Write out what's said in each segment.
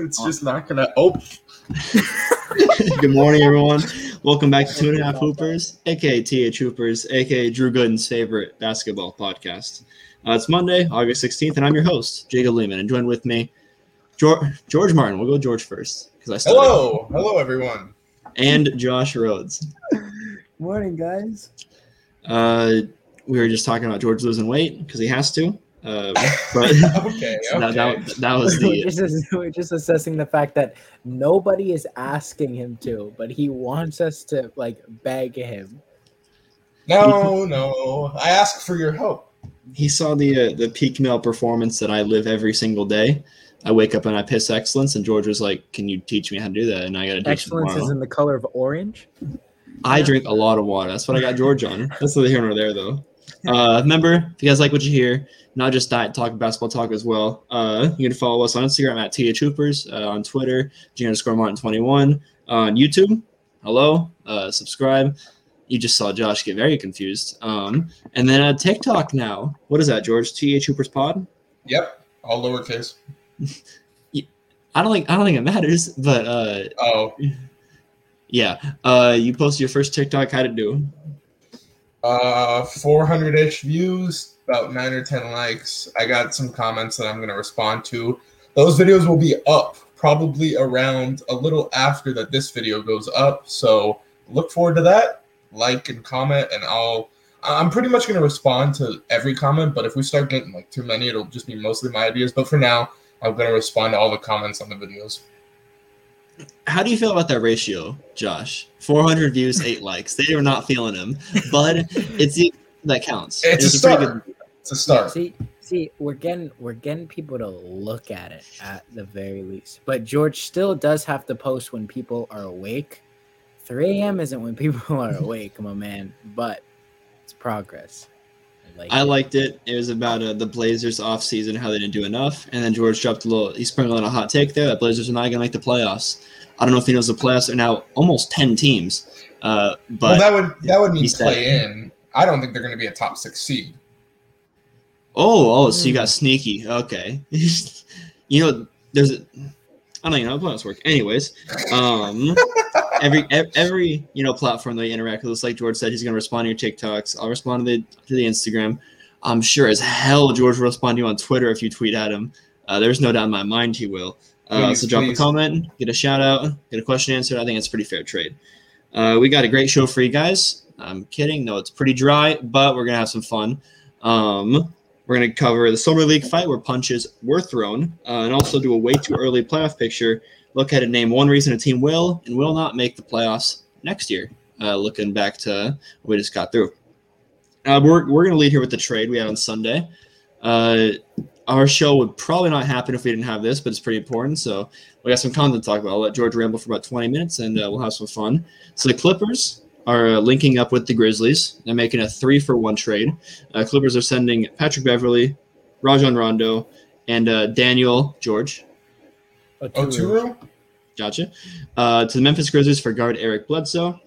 It's just not gonna. Oh, Good morning, everyone. Welcome back to Two and a Half Hoopers, aka TH Hoopers, aka Drew Gooden's favorite basketball podcast. Uh, it's Monday, August 16th, and I'm your host, Jacob Lehman. And joined with me, George, George Martin. We'll go George first because I started. hello, hello, everyone. And Josh Rhodes. Morning, guys. Uh, we were just talking about George losing weight because he has to. Uh, but Okay, so that, okay. that, that was we're, the just, we're just assessing the fact that nobody is asking him to, but he wants us to like beg him. No, no. I ask for your help. he saw the uh, the peak male performance that I live every single day. I wake up and I piss excellence, and George was like, "Can you teach me how to do that?" And I got to teach Excellence is in the color of orange. I drink a lot of water. That's what I got George on. That's neither here nor there, though. Uh, remember, if you guys like what you hear, not just diet talk, basketball talk as well. Uh, you can follow us on Instagram at TH Hoopers, uh, on Twitter, G underscore Martin21, on YouTube. Hello, uh, subscribe. You just saw Josh get very confused. Um, and then uh, TikTok now. What is that, George? TH Hoopers Pod. Yep, all lowercase. I don't think I don't think it matters, but uh, Oh, yeah. Uh, you posted your first TikTok. How to do? Uh, 400-ish views, about nine or ten likes. I got some comments that I'm gonna respond to. Those videos will be up probably around a little after that this video goes up. So look forward to that. Like and comment, and I'll. I'm pretty much gonna respond to every comment, but if we start getting like too many, it'll just be mostly my ideas. But for now, I'm gonna respond to all the comments on the videos. How do you feel about that ratio, Josh? 400 views, eight likes. They are not feeling him, but it's the that counts. It's a pretty start. It's a start. See, see, we're getting we're getting people to look at it at the very least. But George still does have to post when people are awake. 3 a.m. isn't when people are awake, my man, but it's progress. Like I liked it. It was about uh, the Blazers off season, how they didn't do enough, and then George dropped a little. He sprinkled on a hot take there that Blazers are not going to make the playoffs. I don't know if he knows the playoffs are now almost 10 teams, uh, but well, that would that would mean he said- play in. I don't think they're going to be a top six seed. Oh, oh, so you Hmm. got sneaky. Okay. you know, there's a, I don't even know how planets work. Anyways, um, every every you know platform that you interact with us, like George said, he's gonna respond to your TikToks. I'll respond to the to the Instagram. I'm sure as hell George will respond to you on Twitter if you tweet at him. Uh, there's no doubt in my mind he will. Uh, Please, so drop please. a comment, get a shout out, get a question answered. I think it's a pretty fair trade. Uh, we got a great show for you guys. I'm kidding. No, it's pretty dry, but we're gonna have some fun. Um, we're going to cover the Summer League fight where punches were thrown, uh, and also do a way too early playoff picture. Look at it, name one reason a team will and will not make the playoffs next year. Uh, looking back to what we just got through. Uh, we're we're going to lead here with the trade we had on Sunday. Uh, our show would probably not happen if we didn't have this, but it's pretty important. So we got some content to talk about. I'll let George ramble for about 20 minutes, and uh, we'll have some fun. So the Clippers are uh, linking up with the Grizzlies. They're making a three for one trade. Uh, Clippers are sending Patrick Beverley, Rajon Rondo, and uh, Daniel George. Oturu? Gotcha. Uh, to the Memphis Grizzlies for guard Eric Bledsoe.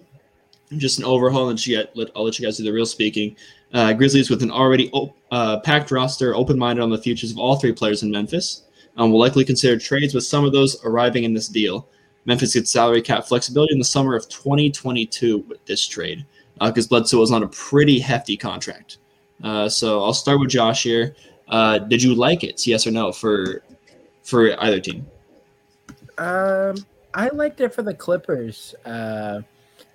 Just an overhaul, and you get, let, I'll let you guys do the real speaking. Uh, Grizzlies with an already op- uh, packed roster, open minded on the futures of all three players in Memphis. Um, will likely consider trades with some of those arriving in this deal. Memphis gets salary cap flexibility in the summer of 2022 with this trade because Bledsoe was on a pretty hefty contract. Uh, so I'll start with Josh here. Uh, did you like it? Yes or no for for either team? Um, I liked it for the Clippers. Uh,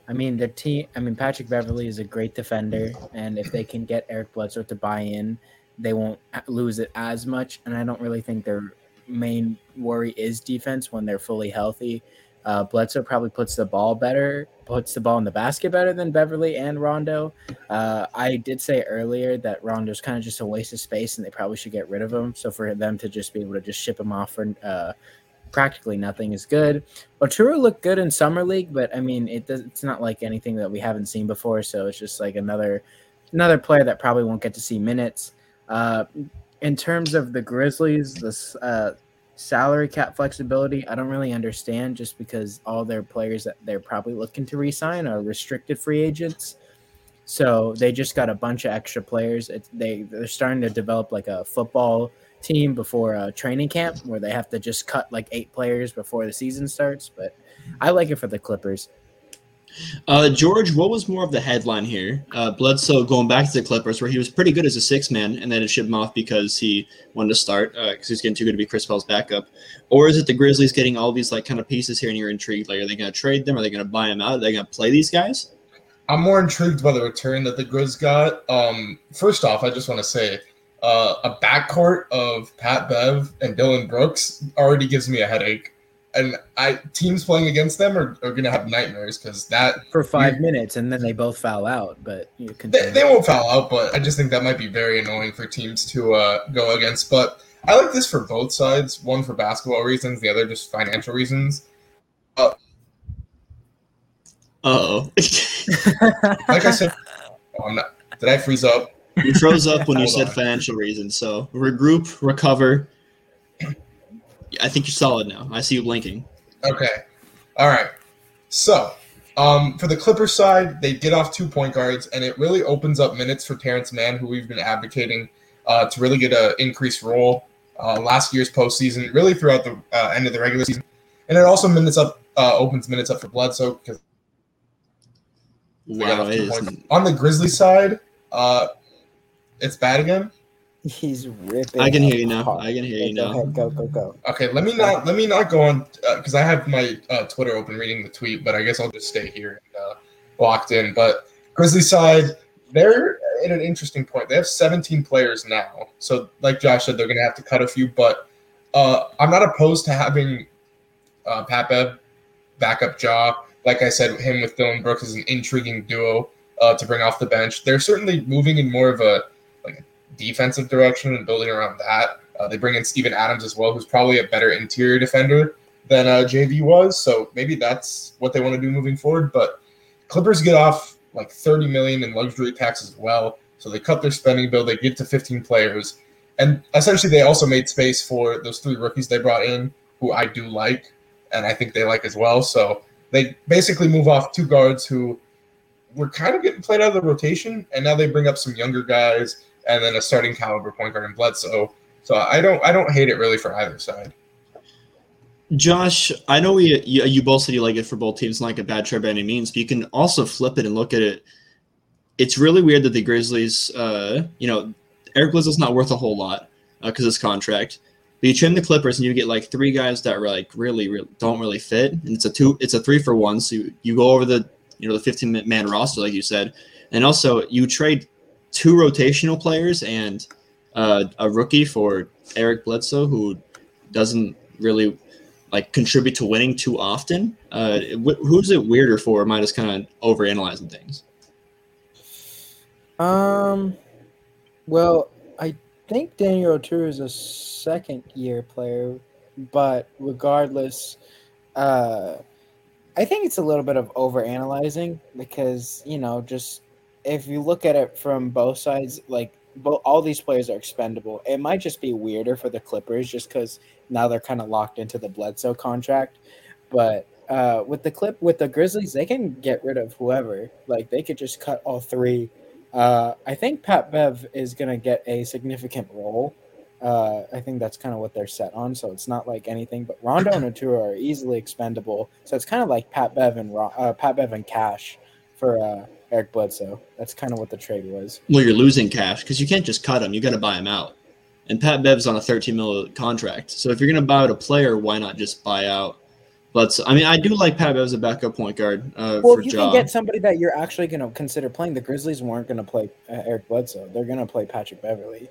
I mean, the team. I mean, Patrick Beverley is a great defender, and if they can get Eric Bledsoe to buy in, they won't lose it as much. And I don't really think their main worry is defense when they're fully healthy. Uh, Bledsoe probably puts the ball better, puts the ball in the basket better than Beverly and Rondo. Uh, I did say earlier that Rondo's kind of just a waste of space, and they probably should get rid of him. So for them to just be able to just ship him off for uh, practically nothing is good. Oturu looked good in summer league, but I mean, it does, it's not like anything that we haven't seen before. So it's just like another another player that probably won't get to see minutes. Uh, in terms of the Grizzlies, the uh, salary cap flexibility, I don't really understand just because all their players that they're probably looking to re-sign are restricted free agents. So they just got a bunch of extra players. It's, they they're starting to develop like a football team before a training camp where they have to just cut like eight players before the season starts. But I like it for the Clippers. Uh, George, what was more of the headline here? Uh, Bledsoe going back to the Clippers, where he was pretty good as a six man, and then it shipped him off because he wanted to start because uh, he's getting too good to be Chris Paul's backup. Or is it the Grizzlies getting all these like kind of pieces here, and you're intrigued? Like, are they going to trade them? Are they going to buy them out? Are they going to play these guys? I'm more intrigued by the return that the Grizz got. Um, first off, I just want to say uh, a backcourt of Pat Bev and Dillon Brooks already gives me a headache and I teams playing against them are, are gonna have nightmares because that for 5 minutes and then they both foul out. But you can they, they, won't foul out, but I just think that might be very annoying for teams to uh, go against. But I like this for both sides. One for basketball reasons, the other just financial reasons. Uh oh. like I said, oh, not, did I freeze up? You froze up when you said on. financial reasons. So regroup, recover I think you're solid now. I see you blinking. Okay. All right. So, um, for the Clippers side, they get off two point guards, and it really opens up minutes for Terance Mann, who we've been advocating uh, to really get an increased role uh, last year's postseason, really throughout the uh, end of the regular season. And it also minutes up uh, opens minutes up for Bledsoe because wow, on the Grizzly side, uh, it's bad again. He's ripping. I can hear you now. I can hear you now. Go, go, go. Okay, let me not let me not go on because uh, I have my uh, Twitter open reading the tweet, but I guess I'll just stay here and uh, locked in. But Grizzly side, they're in an interesting point. They have 17 players now, so like Josh said, they're going to have to cut a few. But uh, I'm not opposed to having uh, Pat Bev backup Ja. Like I said, him with Dillon Brooks is an intriguing duo uh, to bring off the bench. They're certainly moving in more of a defensive direction and building around that. Uh, they bring in Steven Adams as well, who's probably a better interior defender than uh, JV was. So maybe that's what they want to do moving forward. But Clippers get off like 30 million in luxury tax as well. So they cut their spending bill. They get to 15 players, and essentially they also made space for those three rookies they brought in, who I do like, and I think they like as well. So they basically move off two guards who were kind of getting played out of the rotation, and now they bring up some younger guys and then a starting caliber point guard in Bledsoe. So I don't I don't hate it really for either side. Josh, I know we you, you both said you like it for both teams, not like a bad trade by any means, but you can also flip it and look at it. It's really weird that the Grizzlies, uh, you know, Eric Bledsoe's not worth a whole lot because uh, his contract. But you trim the Clippers and you get like three guys that are like really, really don't really fit, and it's a two, it's a three for one. So you, you go over the you know the 15 man roster like you said, and also you trade two rotational players and uh, a rookie for Eric Bledsoe, who doesn't really like contribute to winning too often. Uh, wh- who's it weirder for? Am I just kind of overanalyzing things? Um, well, I think Daniel Oturu is a second year player, but regardless, uh, I think it's a little bit of overanalyzing because you know just if you look at it from both sides, like both all these players are expendable. It might just be weirder for the Clippers just because now they're kind of locked into the Bledsoe contract. But uh, with the clip with the Grizzlies, they can get rid of whoever. Like they could just cut all three. Uh, I think Pat Bev is gonna get a significant role. Uh, I think that's kind of what they're set on. So it's not like anything. But Rondo and Oturu are easily expendable. So it's kind of like Pat Bev and uh, Pat Bev and Cash for uh, Eric Bledsoe. That's kind of what the trade was. Well, you're losing cash because you can't just cut him. You got to buy him out. And Pat Bev's on a 13 mil contract. So if you're going to buy out a player, why not just buy out Bledsoe? I mean, I do like Pat Bev as a backup point guard. Uh, well, if you can get somebody that you're actually going to consider playing, the Grizzlies weren't going to play uh, Eric Bledsoe. They're going to play Patrick Beverley.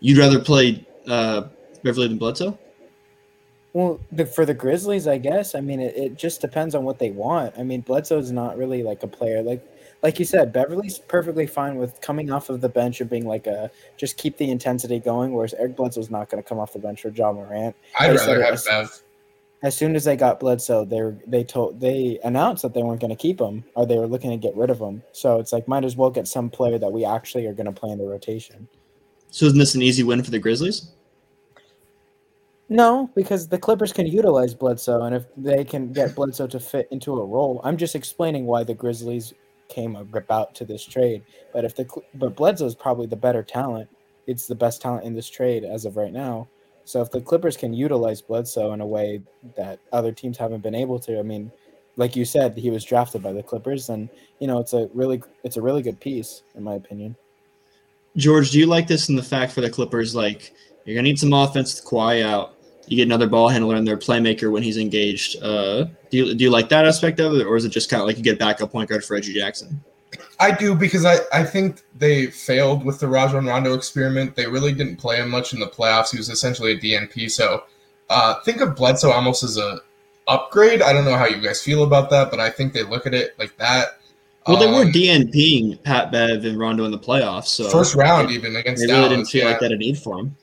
You'd rather play uh, Beverley than Bledsoe? Well, the, for the Grizzlies, I guess. I mean, it, it just depends on what they want. I mean, Bledsoe's not really like a player. Like like you said, Beverley's perfectly fine with coming off of the bench and being like a just keep the intensity going. Whereas Eric Bledsoe's not going to come off the bench for Ja Morant. I'd they rather have as, Bev. As soon as they got Bledsoe, they they told they announced that they weren't going to keep him or they were looking to get rid of him. So it's like might as well get some player that we actually are going to play in the rotation. So isn't this an easy win for the Grizzlies? No, because the Clippers can utilize Bledsoe, and if they can get Bledsoe to fit into a role, I'm just explaining why the Grizzlies came about to this trade. But if the but Bledsoe is probably the better talent it's the best talent in this trade as of right now. So if the Clippers can utilize Bledsoe in a way that other teams haven't been able to, I mean, like you said, he was drafted by the Clippers, and you know it's a really it's a really good piece in my opinion. George, do you like this in the fact for the Clippers? Like you're gonna need some offense to quiet out. You get another ball handler and their playmaker when he's engaged. Uh, do you do you like that aspect of it, or is it just kind of like you get backup point guard for Reggie Jackson? I do because I, I think they failed with the Rajon Rondo experiment. They really didn't play him much in the playoffs. He was essentially a DNP. So uh, think of Bledsoe almost as a upgrade. I don't know how you guys feel about that, but I think they look at it like that. Well, they were um, DNPing Pat Bev and Rondo in the playoffs. So first round, even against they really Dallas, didn't feel yeah. like that a need for him.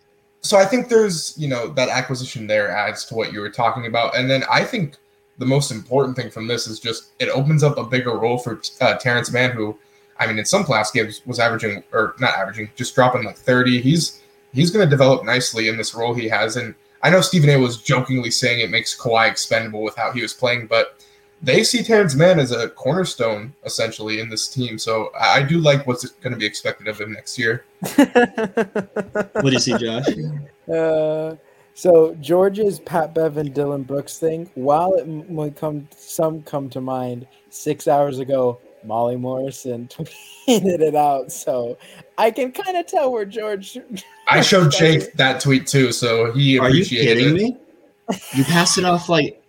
So I think there's you know that acquisition there adds to what you were talking about, and then I think the most important thing from this is just it opens up a bigger role for uh, Terance Mann, who I mean in some class games was averaging or not averaging, just dropping like 30. He's he's going to develop nicely in this role he has, and I know Stephen A. was jokingly saying it makes Kawhi expendable with how he was playing, but they see Terance Mann as a cornerstone essentially in this team. So I do like what's going to be expected of him next year. what do you see, Josh? Uh, so George's Pat Bevan Dillon Brooks thing, while it might come some come to mind, six hours ago, Molly Morrison tweeted it out. So I can kind of tell where George. I showed Jake that tweet too, so he Are you appreciated kidding it. me? You passed it off like.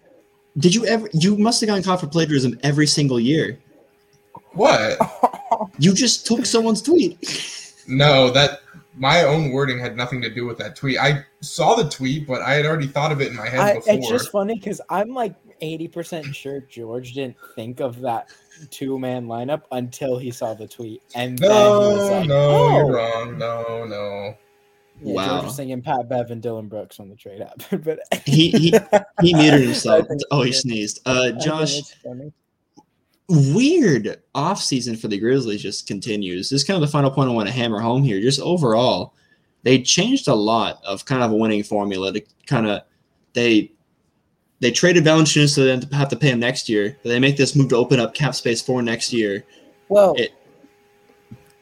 Did you ever? You must have gotten caught for plagiarism every single year. What? You just took someone's tweet. No, that my own wording had nothing to do with that tweet. I saw the tweet, but I had already thought of it in my head I, before. it's just funny because I'm like 80% sure George didn't think of that two man lineup until he saw the tweet. And then he was no, like, no, oh. you're wrong. No, no. Yeah, Wow. George was thinking Pat Bev and Dillon Brooks on the trade app. but He he, he muted himself. Oh, he sneezed. Uh, Josh, weird off season for the Grizzlies just continues. This is kind of the final point I want to hammer home here. Just overall, they changed a lot of kind of a winning formula to kind of they they traded Valanciunas so they have to pay him next year. but They make this move to open up cap space for next year. Well, It-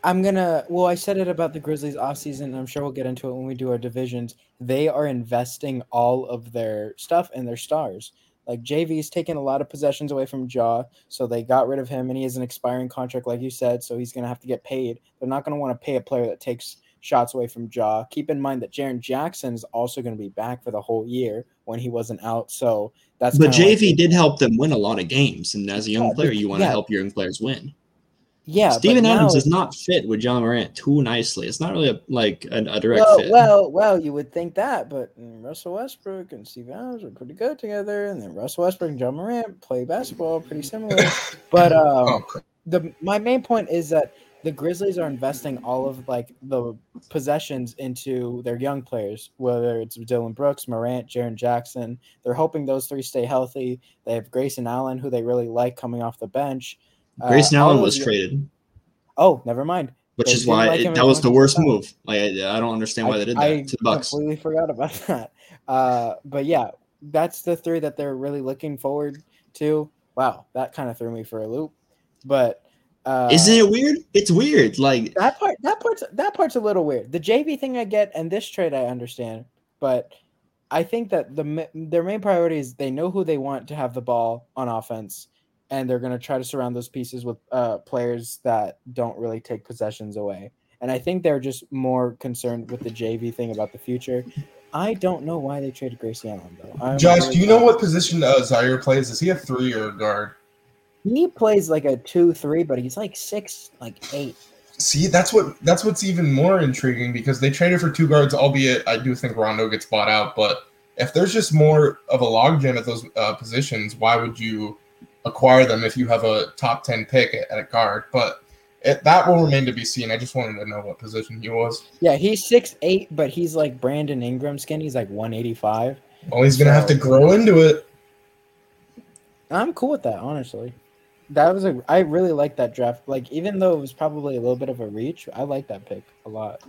I'm gonna. Well, I said it about the Grizzlies offseason, and I'm sure we'll get into it when we do our divisions. They are investing all of their stuff in their stars. Like JV's taken a lot of possessions away from Ja, so they got rid of him, and he has an expiring contract, like you said, so he's gonna have to get paid. They're not gonna want to pay a player that takes shots away from Ja. Keep in mind that Jaren Jackson is also going to be back for the whole year when he wasn't out. So that's But kinda like- JV did help them win a lot of games, and as a young Yeah, player, you want to yeah. help your young players win. Yeah. but Steven Adams now- does not fit with Ja Morant too nicely. It's not really a, like a, a direct Well, fit. well, well, you would think that, but Russell Westbrook and Steve Adams are pretty good together, and then Russell Westbrook and John Morant play basketball pretty similar. but um, Oh, the my main point is that the Grizzlies are investing all of like the possessions into their young players, whether it's Dillon Brooks, Morant, Jaren Jackson. They're hoping those three stay healthy. They have Grayson Allen, who they really like coming off the bench. Uh, Grayson all Allen was traded, Oh, never mind. which they is why like it- that was the worst move. Like I, I don't understand why I- they did that I to the Bucks. completely forgot about that. Uh, but yeah, that's the three that they're really looking forward to. Wow, that kind of threw me for a loop. But uh, Isn't it weird? It's weird. Like that part? That part's that part's a little weird. The JV thing I get, and this trade I understand, but I think that the their main priority is they know who they want to have the ball on offense, and they're going to try to surround those pieces with uh, players that don't really take possessions away. And I think they're just more concerned with the JV thing about the future. I don't know why they traded Grayson Allen though. I'm Josh, really do you know what position uh, Ziaire plays? Is he a three or a guard? he plays? Like a two-three, but he's like six, like eight. See, that's what that's what's even more intriguing because they traded for two guards, albeit I do think Rondo gets bought out. But if there's just more of a logjam at those uh, positions, why would you acquire them if you have a top ten pick at, at a guard? But it, that will remain to be seen. I just wanted to know what position he was. Yeah, he's six eight, but he's like Brandon Ingram skin. He's like one eighty five. Well, he's gonna have to grow into it. I'm cool with that, honestly. That was a I really like that draft. Like even though it was probably a little bit of a reach, I like that pick a lot.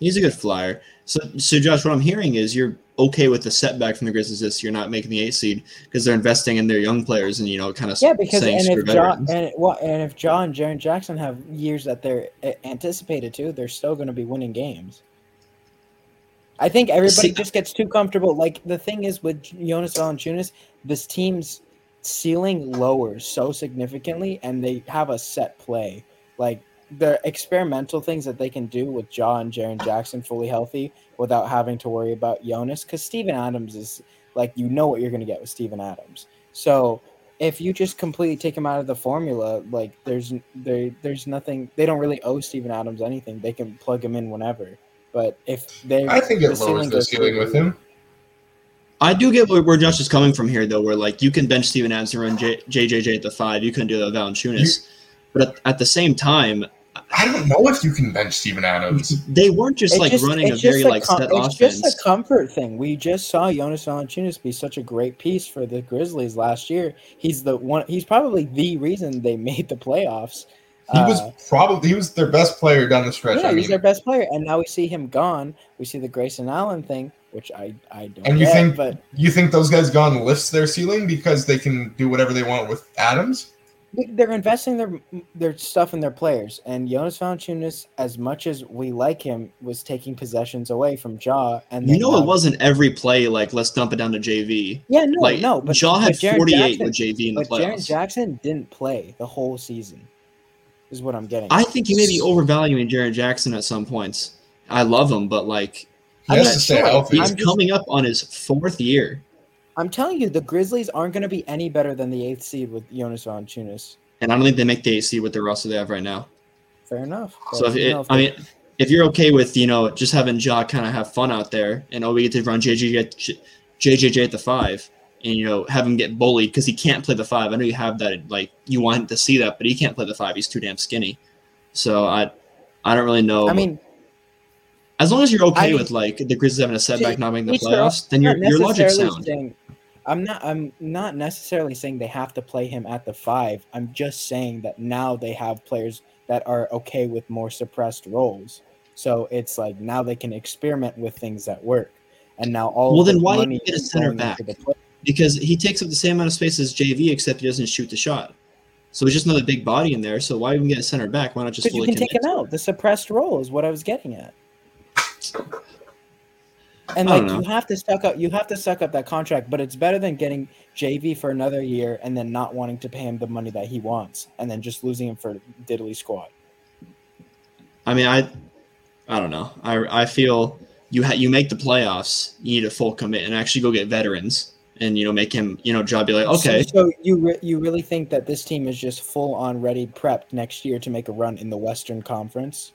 he's a good flyer. So, so Josh, what I'm hearing is you're okay with the setback from the Grizzlies this year, not making the eight seed because they're investing in their young players and you know, kind of Yeah, because and if John and well, and if John Jaren Jackson have years that they're anticipated to, they're still going to be winning games. I think everybody See- just gets too comfortable. Like the thing is with Jonas Valanciunas, this team's ceiling lowers so significantly, and they have a set play. Like the experimental things that they can do with Ja and Jaren Jackson fully healthy without having to worry about Jonas, because Steven Adams is like you know what you're going to get with Steven Adams. So if you just completely take him out of the formula, like there's there there's nothing. They don't really owe Steven Adams anything. They can plug him in whenever. But if they, I think it the lowers the goes ceiling with him. I do get where, where Josh is coming from here, though. Where like you can bench Steven Adams and run J- JJJ at the five, you can do that with Valanciunas, but at, at the same time, I don't know if you can bench Steven Adams. they weren't just It's like just- running a it's just very like com- set it's offense. just a comfort thing. We just saw Jonas Valanciunas be such a great piece for the Grizzlies last year. He's the one. He's probably the reason they made the playoffs. He was Uh, probably he was their best player down the stretch. yeah, I he's their best player, and now we see him gone. We see the Grayson Allen thing, which I I don't. And you get, think- but you think those guys gone lifts their ceiling because they can do whatever they want with Adams? They- they're investing their their stuff in their players. And Jonas Valanciunas, as much as we like him, was taking possessions away from Ja. And you then know, it wasn't every play like let's dump it down to JV. Yeah, no, like no. But Shaw had but 48 Jackson- with JV in the But Jaren playoffs. Jackson didn't play the whole season. Is what I'm getting. I think you may be overvaluing Jaren Jackson at some points. I love him, but like He I'm has to stay sure. healthy. he's I'm just- coming up on his fourth year, I'm telling you, the Grizzlies aren't going to be any better than the eighth seed with Jonas Valanciunas. and I don't think they make the AC with the roster they have right now. Fair enough. So if it, I mean, if you're okay with you know just having Ja kind of have fun out there, and oh we get to run JJJ at, JJJ at the five, and you know have him get bullied because he can't play the five. I know you have that like you want him to see that, but he can't play the five. He's too damn skinny. So I, I don't really know. I mean, as long as you're okay I with like the Grizzlies having a setback, not making the each their own. playoffs, then your your logic's sound. saying- I'm not. I'm not necessarily saying they have to play him at the five. I'm just saying that now they have players that are okay with more suppressed roles. So it's like now they can experiment with things that work. And now all Well, the then why money get a center back? because he takes up the same amount of space as JV, except he doesn't shoot the shot. So he's just another big body in there. So why even get a center back? Why not just Because you can take him out. The suppressed role is what I was getting at. And like you have to suck up, you have to suck up that contract, but it's better than getting JV for another year and then not wanting to pay him the money that he wants, and then just losing him for diddly squat. I mean, I, I don't know. I I feel you ha- you make the playoffs, you need a full commit and actually go get veterans and you know make him you know job be like okay. So, so you re- you really think that this team is just full on ready, prepped next year to make a run in the Western Conference?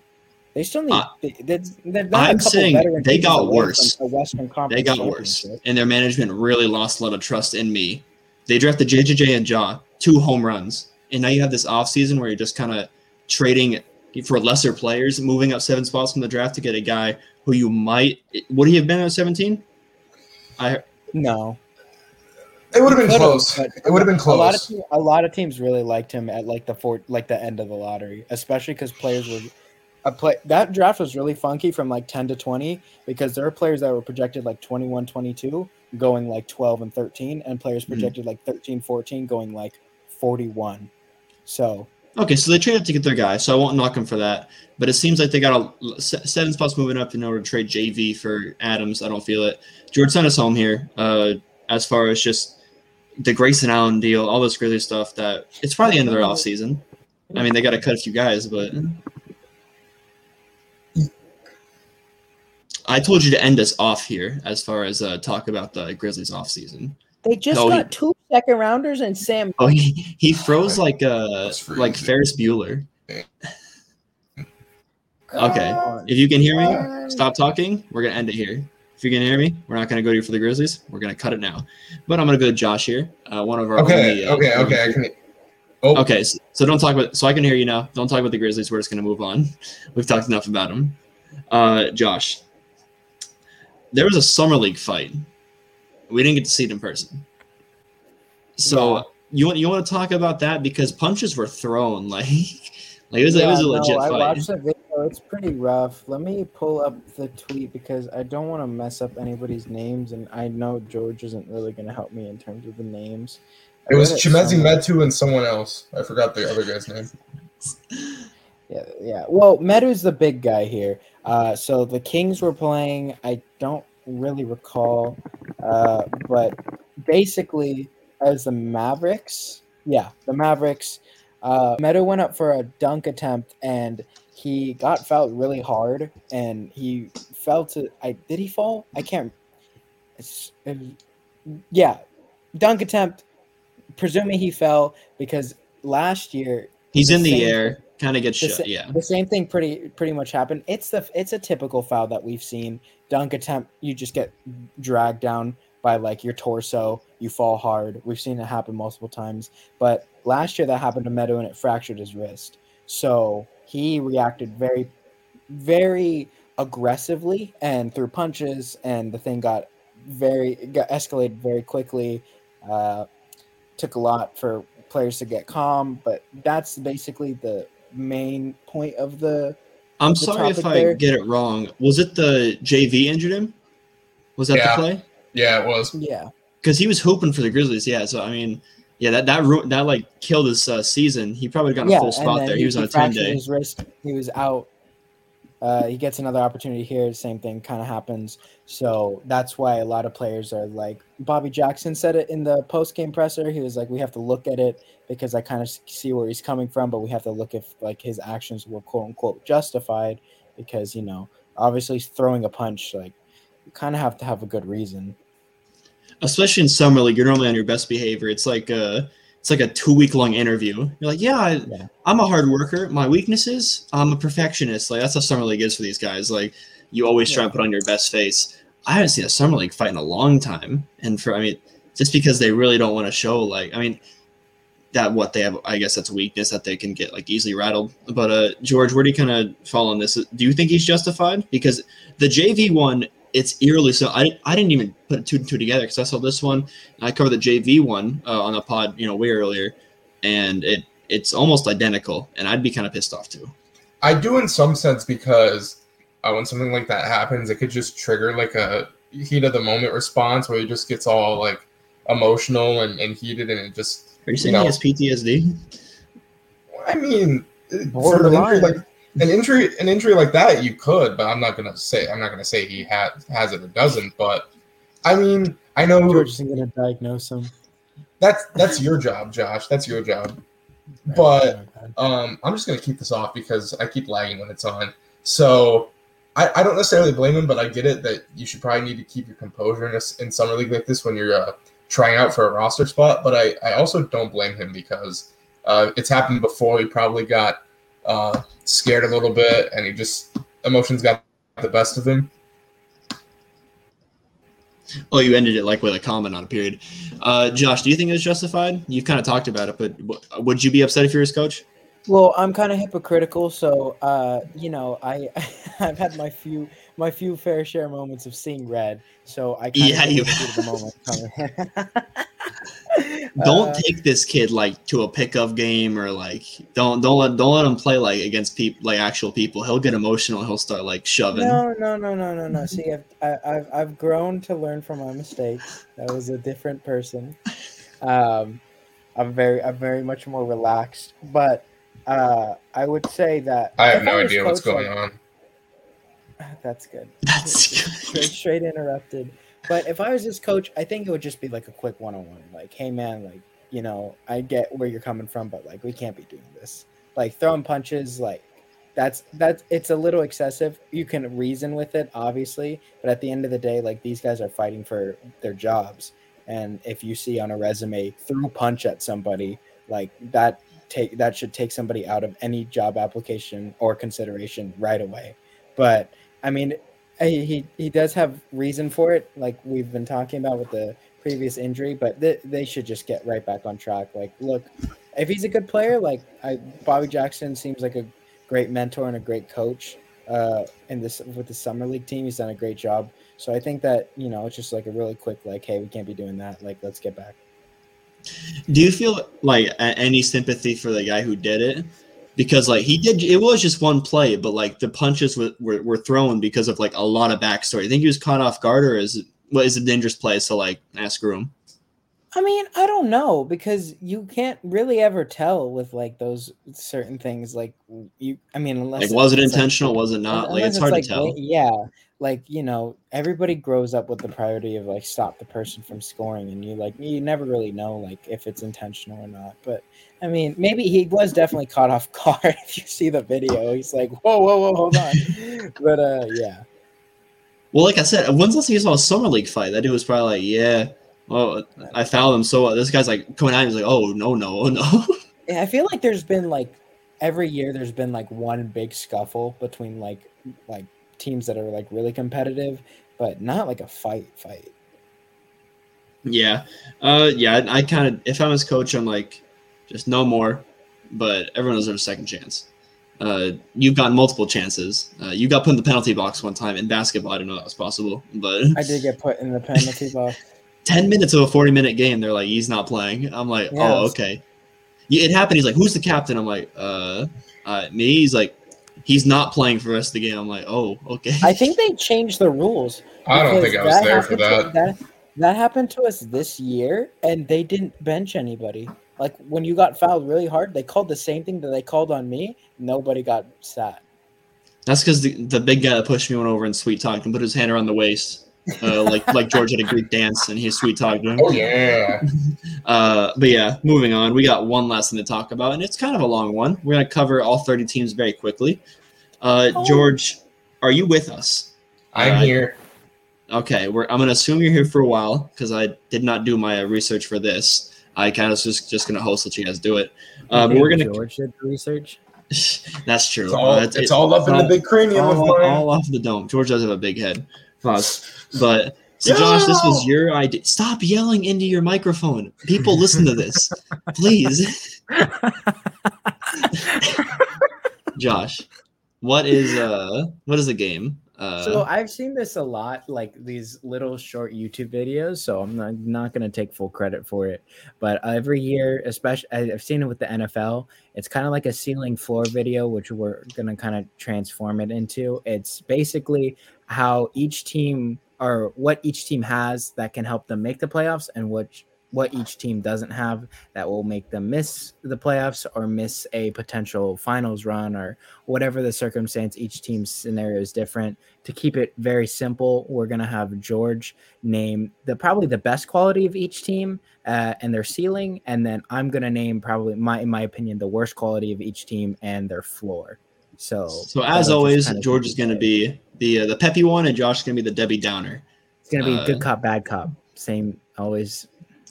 They still need. Uh, they, they're, they're not a I'm couple saying they got worse. A Western They got worse, and their management really lost a lot of trust in me. They drafted JJJ and Ja, two home runs, and now you have this offseason where you're just kind of trading for lesser players, moving up seven spots from the draft to get a guy who you might would he have been at 17? I No, It would have been close. It would have been A lot of close. te- a lot of teams really liked him at like the four, like the end of the lottery, especially because players were. A play that draft was really funky from like 10 to 20 because there are players that were projected like 21 22 going like 12 and 13 and players Mhm. projected like 13 14 going like 41 so okay, so they traded to get their guy, so I won't knock them for that. But it seems like they got a se- seven spots moving up in order to trade JV for Adams. I don't feel it. George sent us home here. Uh, as far as just the Grayson Allen deal, all this Grizzly stuff, that it's probably the end of their offseason. I mean, they got to cut a few guys, but I told you to end us off here as far as uh, talk about the Grizzlies offseason. they just No, he- got two second rounders and Sam Oh, he, he froze like uh like Ferris Bueller. Come Okay. If you can hear me, stop talking. We're gonna end it here. If you can hear me, we're not gonna go to for the Grizzlies. We're gonna cut it now. But I'm gonna go to Josh here, uh, one of our Okay, only, uh, okay, okay. I can. Oh, Okay, so, so don't talk about. So I can hear you now. Don't talk about the Grizzlies. We're just gonna move on. We've talked enough about them. Uh, Josh, there was a summer league fight. We didn't get to see it in person. So Yeah. you want you want to talk about that because punches were thrown like like it was, it was a Yeah, legit no, I fight. watched the video. It's pretty rough. Let me pull up the tweet because I don't want to mess up anybody's names, and I know George isn't really going to help me in terms of the names. It was read Chimezie. Metu and someone else. I forgot the other guy's name. Yeah, Yeah. Well, Metu's the big guy here. Uh, so the Kings were playing. I don't really recall, uh, but basically, as the Mavericks, yeah, the Mavericks. Uh, Metu went up for a dunk attempt and he got fouled really hard and he fell to. I did he fall? I can't. It's, it, yeah, dunk attempt. Presuming he fell because last year He's The in the air, kind of gets the, shut. sa- Yeah. the same thing pretty pretty much happened. It's the it's a typical foul that we've seen. Dunk attempt, you just get dragged down by like your torso, you fall hard. We've seen it happen multiple times. But last year that happened to Metu and it fractured his wrist. So he reacted very very aggressively and threw punches and the thing got very got escalated very quickly. Uh, took a lot for players to get calm, but that's basically the main point of the I'm the sorry if topic I there. get it wrong. Was it the JV injured him? Was that Yeah. the play? Yeah, it was. yeah. Because he was hoping for the Grizzlies. Yeah. So I mean, yeah, that that ru- that like killed his uh, season. He probably got a yeah, full spot there. He, was on a ten day. His wrist, he was out. Uh, he gets another opportunity here. Same thing kind of happens. So that's why a lot of players are like Bobby Jackson said it in the post game presser. He was like, "We have to look at it because I kind of see where he's coming from, but we have to look if like his actions were quote unquote justified because you know obviously throwing a punch like you kind of have to have a good reason." especially in summer league, you're normally on your best behavior. It's like a it's like a two week long interview. You're like, yeah, I, Yeah. I'm a hard worker. My weaknesses, I'm a perfectionist. Like that's how summer league is for these guys. Like you always try Yeah. and put on your best face. I haven't seen a summer league fight in a long time, and for I mean, just because they really don't want to show like I mean. That what they have, I guess that's a weakness that they can get like easily rattled. But uh, George, where do you kind of fall on this? Do you think he's justified? Because the JV one, it's eerily so. I, I didn't even put two and two together because I saw this one I covered the JV one uh, on the pod, you know, way earlier, and it it's almost identical, and I'd be kind of pissed off too. I do in some sense because uh, when something like that happens, it could just trigger like a heat of the moment response where he just gets all like emotional and, and heated, and it just. Are you saying No. he has PTSD? I mean, for an injury Borderline. like an injury, an injury like that, you could, but I'm not gonna say I'm not gonna say he has has it or doesn't. But I mean, I know George isn't gonna diagnose him. that's that's your job, Josh. That's your job. But um, I'm just gonna keep this off because I keep lagging when it's on. So I, I don't necessarily blame him, but I get it that you should probably need to keep your composure in, a, in summer league like this when you're uh, trying out for a roster spot. But I, I also don't blame him because uh, it's happened before. He probably got uh, scared a little bit, and he just emotions got the best of him. Oh, you ended it like with a comment on a period. Uh, Josh, do you think it's justified? You've kind of talked about it, but w- would you be upset if you were his coach? Well, I'm kind of hypocritical, so uh, you know, I I've had my few my few fair share moments of seeing red, so I kind Yeah, of you- the moment coming. Don't Uh, take this kid like to a pickup game or like don't don't let don't let him play like against people like actual people. He'll get emotional. He'll start like shoving. No, no, no, no, no, no. See, I've I, I've I've grown to learn from my mistakes. That was a different person. Um, I'm very I'm very much more relaxed, but uh, I would say that I have no was idea what's going like- on. That's good. That's straight, straight interrupted. But if I was his coach, I think it would just be like a quick one on one. Like, hey man, like, you know, I get where you're coming from, but like we can't be doing this. Like throwing punches, like that's that's it's a little excessive. You can reason with it, obviously, but at the end of the day, like these guys are fighting for their jobs. And if you see on a resume threw punch at somebody, like that take that should take somebody out of any job application or consideration right away. But I mean, he he, he does have reason for it, like we've been talking about with the previous injury. But th- they should just get right back on track. Like, look, if he's a good player, like I, Bobby Jackson seems like a great mentor and a great coach. Uh, in this with the summer league team, he's done a great job. So I think that you know it's just like a really quick like, hey, we can't be doing that. Like, let's get back. Do you feel like any sympathy for the guy who did it? Because like he did, it was just one play, but like the punches were, were, were thrown because of like a lot of backstory. I think he was caught off guard, or is it what is a dangerous play? So like, ask room. I mean, I don't know because you can't really ever tell with like those certain things. Like you, I mean, unless Like, was it it's, like, intentional? Was it not? Like, it's hard like, to tell. Yeah, like you know, everybody grows up with the priority of like stop the person from scoring, and you like you never really know like if it's intentional or not. But I mean, maybe he was definitely caught off guard. if you see the video, he's like, "Whoa, whoa, whoa, hold on." but uh, yeah. Well, like I said, when's the last time saw a summer league fight? That dude was probably like, yeah. Well, I fouled him. So what? this guy's like coming out. He's like, oh no, no, oh, no. Yeah, I feel like there's been like every year there's been like one big scuffle between like like teams that are like really competitive, but not like a fight fight. yeah, uh, yeah. I, kind of, if I was coach, I'm like, just no more. But everyone deserves a second chance. Uh, you've gotten multiple chances. Uh, you got put in the penalty box one time in basketball. I didn't know that was possible, but I did get put in the penalty box. 10 minutes of a 40 minute game they're like he's not playing i'm like Yeah, oh okay yeah, it happened he's like who's the captain i'm like uh, uh me he's like he's not playing for the rest of the game i'm like oh okay I think they changed the rules. I don't think I was there for that. to- that. That happened to us this year, and they didn't bench anybody. Like when you got fouled really hard, they called the same thing that they called on me. Nobody got sat. that's because the, the big guy that pushed me went over and sweet talked and put his hand around the waist uh, like like george had a greek dance and he sweet talked him Oh yeah. uh, but yeah moving on we got one last thing to talk about and it's kind of a long one we're going to cover all 30 teams very quickly uh, Oh. george are you with us I'm Uh, here. Okay, we're, I'm gonna assume you're here for a while because I did not do my uh, research for this. I kind of just just gonna host let you guys do it. Uh, but we're gonna. George did the research. That's true. It's all, Uh, it's, it- all up in the big cranium of all, mine. all off the dome. George does have a big head. Pause. But so, Josh, this was your idea. Stop yelling into your microphone. People listen to this, please. Josh, what is uh what is the game? Uh, so I've seen this a lot, like these little short YouTube videos. So I'm not, not going to take full credit for it. But every year, especially I've seen it with the NFL. It's kind of like a ceiling floor video, which we're going to kind of transform it into. It's basically how each team or what each team has that can help them make the playoffs, and what what each team doesn't have that will make them miss the playoffs or miss a potential finals run or whatever the circumstance each team's scenario is different. To keep it very simple we're going to have george name the probably the best quality of each team uh, and their ceiling and then i'm going to name probably my in my opinion the worst quality of each team and their floor so so as always, George is gonna be the uh, the peppy one, and Josh is gonna be the Debbie Downer. it's going to be uh, good cop bad cop same always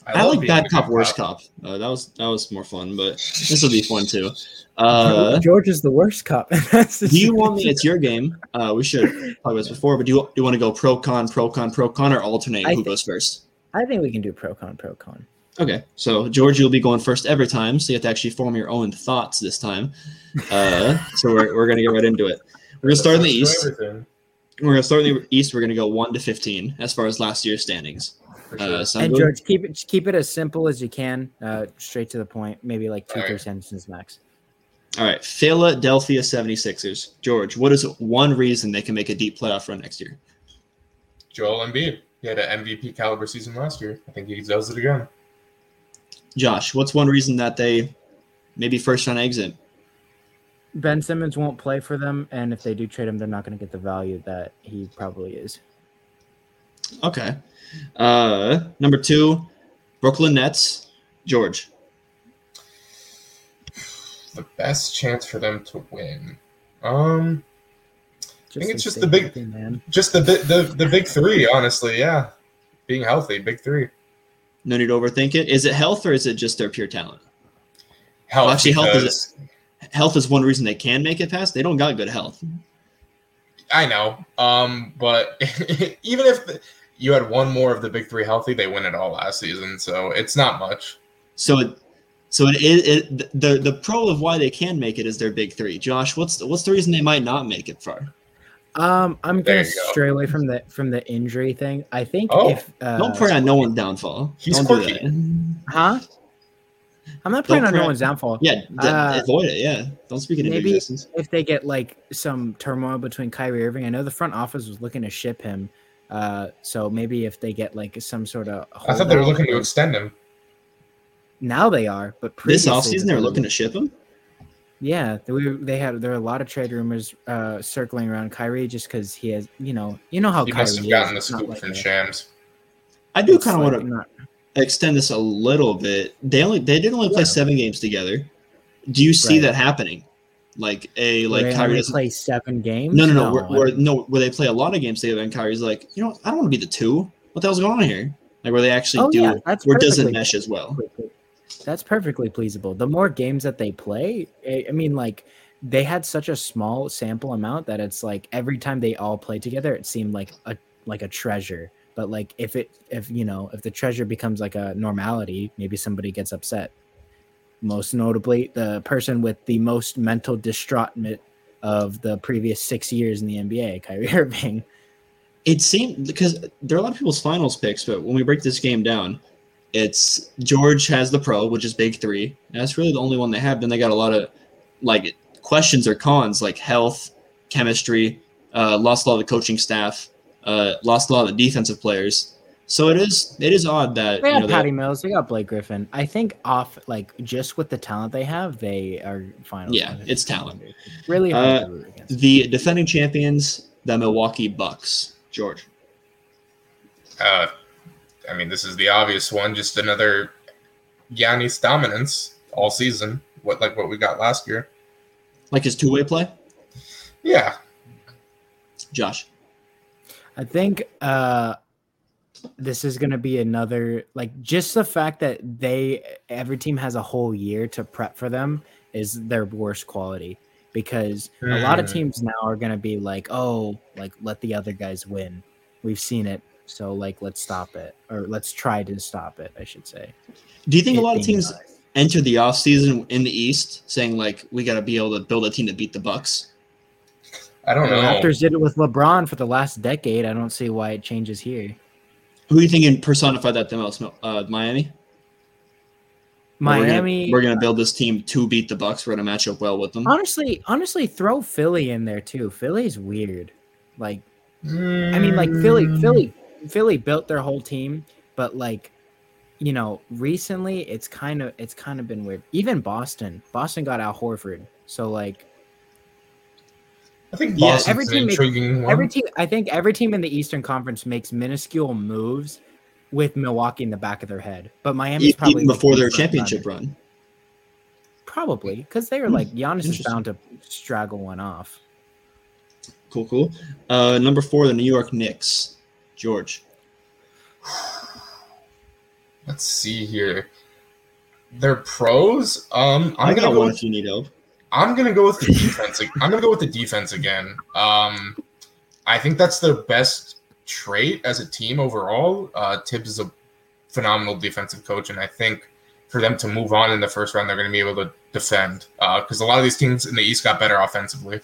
I, love like being bad a cop, good worst cop. Uh, that was that was more fun, but this will be fun too. Uh, george is the worst cop That's the do you want me? It's your game. Uh, we should talk about this before, but do you, do you want to go pro con, pro con, pro con, or alternate? I Who think- goes first? i think we can do pro con pro con Okay, so George, you'll be going first every time, so you have to actually form your own thoughts this time. Uh, so we're, we're gonna get right into it. We're gonna start in the east. everything, We're gonna start in the east. We're gonna go one to fifteen as far as last year's standings. sure. Uh, sound and good? george keep it keep it as simple as you can uh straight to the point maybe like two Alright. three sentences max All right, Philadelphia 76ers. George, what is one reason they can make a deep playoff run next year? Joel Embiid. He had an MVP caliber season last year. I think he does it again. Josh, what's one reason that they maybe first round exit? Ben Simmons won't play for them, and if they do trade him, they're not going to get the value that he probably is. Okay. Uh, number two, Brooklyn Nets. George. The best chance for them to win. Um, Just it's just the big- healthy, man. just the bit the the big three. Honestly, yeah, being healthy, big three. No need to overthink it. Is it health or is it just their pure talent? Health. Well, actually, health is- Health is one reason they can make it past. They don't got good health. I know. Um, but even if the, you had one more of the big three healthy, they win it all last season. So it's not much. So it, so it, the the pro of why they can make it is their big three. Josh, what's the, what's the reason they might not make it far? Um, I'm There going to you go. stray away from the from the injury thing. I think Oh, if uh, Don't pray on no one's downfall. He's don't quirky. do that. huh? I'm not praying Don't on no one's downfall. Yeah, d- Uh, avoid it. Yeah, don't speak it into maybe- existence. If they get like some turmoil between Kyrie Irving, I know the front office was looking to ship him. Uh, so maybe if they get like some sort of I thought they were looking to extend him. now they are, but This offseason, they were were- looking to ship him. Yeah, they, were, they had there were a lot of trade rumors uh, circling around Kyrie just because he has, you know, you know how He Kyrie must have is. gotten the scoop like from a- Shams. I do kind of like want to not- extend this a little bit. They only they did only play Yeah. seven games together. Do you see Right. that happening? Like a like they Kyrie doesn't. play seven games. No, no, no. Where, where, no, where they play a lot of games together, and Kyrie's like, you know, I don't want to be the two. What the hell's going on here? Like where they actually Oh, do, yeah, that's where it doesn't mesh as well. That's perfectly pleasable. The more games that they play, I I mean, like they had such a small sample amount that it's like every time they all play together, it seemed like a like a treasure. But like if it if you know if the treasure becomes like a normality, maybe somebody gets upset. Most notably, the person with the most mental distraughtment of the previous six years in the NBA, Kyrie Irving. It seemed because there are a lot of people's finals picks, but when we break this game down, it's George has the pro, which is big three. And that's really the only one they have. Then they got a lot of like questions or cons, like health, chemistry, uh, lost a lot of the coaching staff, uh, lost a lot of the defensive players. So it is it is odd that They you got know, they- Patty Mills. They got Blake Griffin. I think off like just with the talent they have, they are final. Yeah, it's talent. Really hard Uh, to root against. the defending champions, the Milwaukee Bucks. George. Uh, I mean, this is the obvious one. Just another Giannis dominance all season. What like what we got last year? Like his two way play? Yeah, Josh. I think uh this is going to be another like just the fact that they every team has a whole year to prep for them is their worst quality because a lot of Hmm. teams now are going to be like oh like let the other guys win we've seen it so like let's stop it or let's try to stop it i should say Do you think a lot of teams done. enter the offseason in the East saying like we got to be able to build a team to beat the Bucks? I don't the know. raptors did it with lebron for the last decade i don't see why it changes here Who do you think can personify that the most? Uh, Miami. Where we're gonna- miami We're gonna, build this team to beat the Bucks. We're gonna match up well with them. honestly honestly throw philly in there too philly's weird like I mean, like Philly, Mm. Philly, Philly built their whole team, but like, you know, recently it's kind of it's kind of been weird. Even Boston, Boston got Al Horford, so like I think Yeah, every team makes- intriguing one. every team, I think every team in the Eastern Conference makes minuscule moves with Milwaukee in the back of their head, but Miami's E- probably Even before making their championship runner. run. probably because they were like Giannis is bound to straggle one off. Cool, cool. Uh, number four, the New York Knicks. George. Let's see here. Their pros. Um, I'm i gonna go one with if you need help. I'm gonna go with the defense. I'm gonna go with the defense again. Um, I think that's their best trait as a team overall. Uh, Thibs is a phenomenal defensive coach, and I think for them to move on in the first round, they're going to be able to defend because a lot of these teams in the East got better offensively.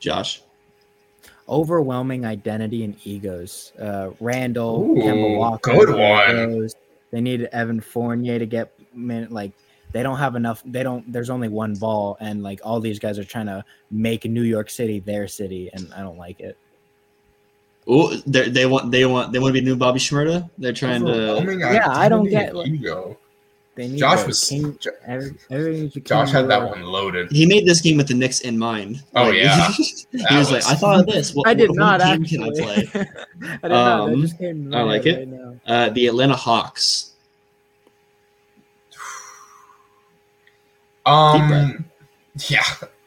Josh. Overwhelming identity and egos. Uh, Randle, Ooh, Kemba Walker, good one. Rose. They need Evan Fournier to get min- like they don't have enough. They don't. There's only one ball, and like all these guys are trying to make New York City their city, and I don't like it. Oh, they they want they want they want to be new Bobby Shmurda. They're trying to. Overwhelming Yeah, I don't get, and like- ego. They need Josh was king. Jo- Every, everybody Josh had that one loaded. He made this game with the Knicks in mind. Oh, Like, yeah. he That was, like, I thought of this. What, I did what, not what actually. can I play? I did not. Um, just came I like it. right now. Uh, the Atlanta Hawks. Um, yeah.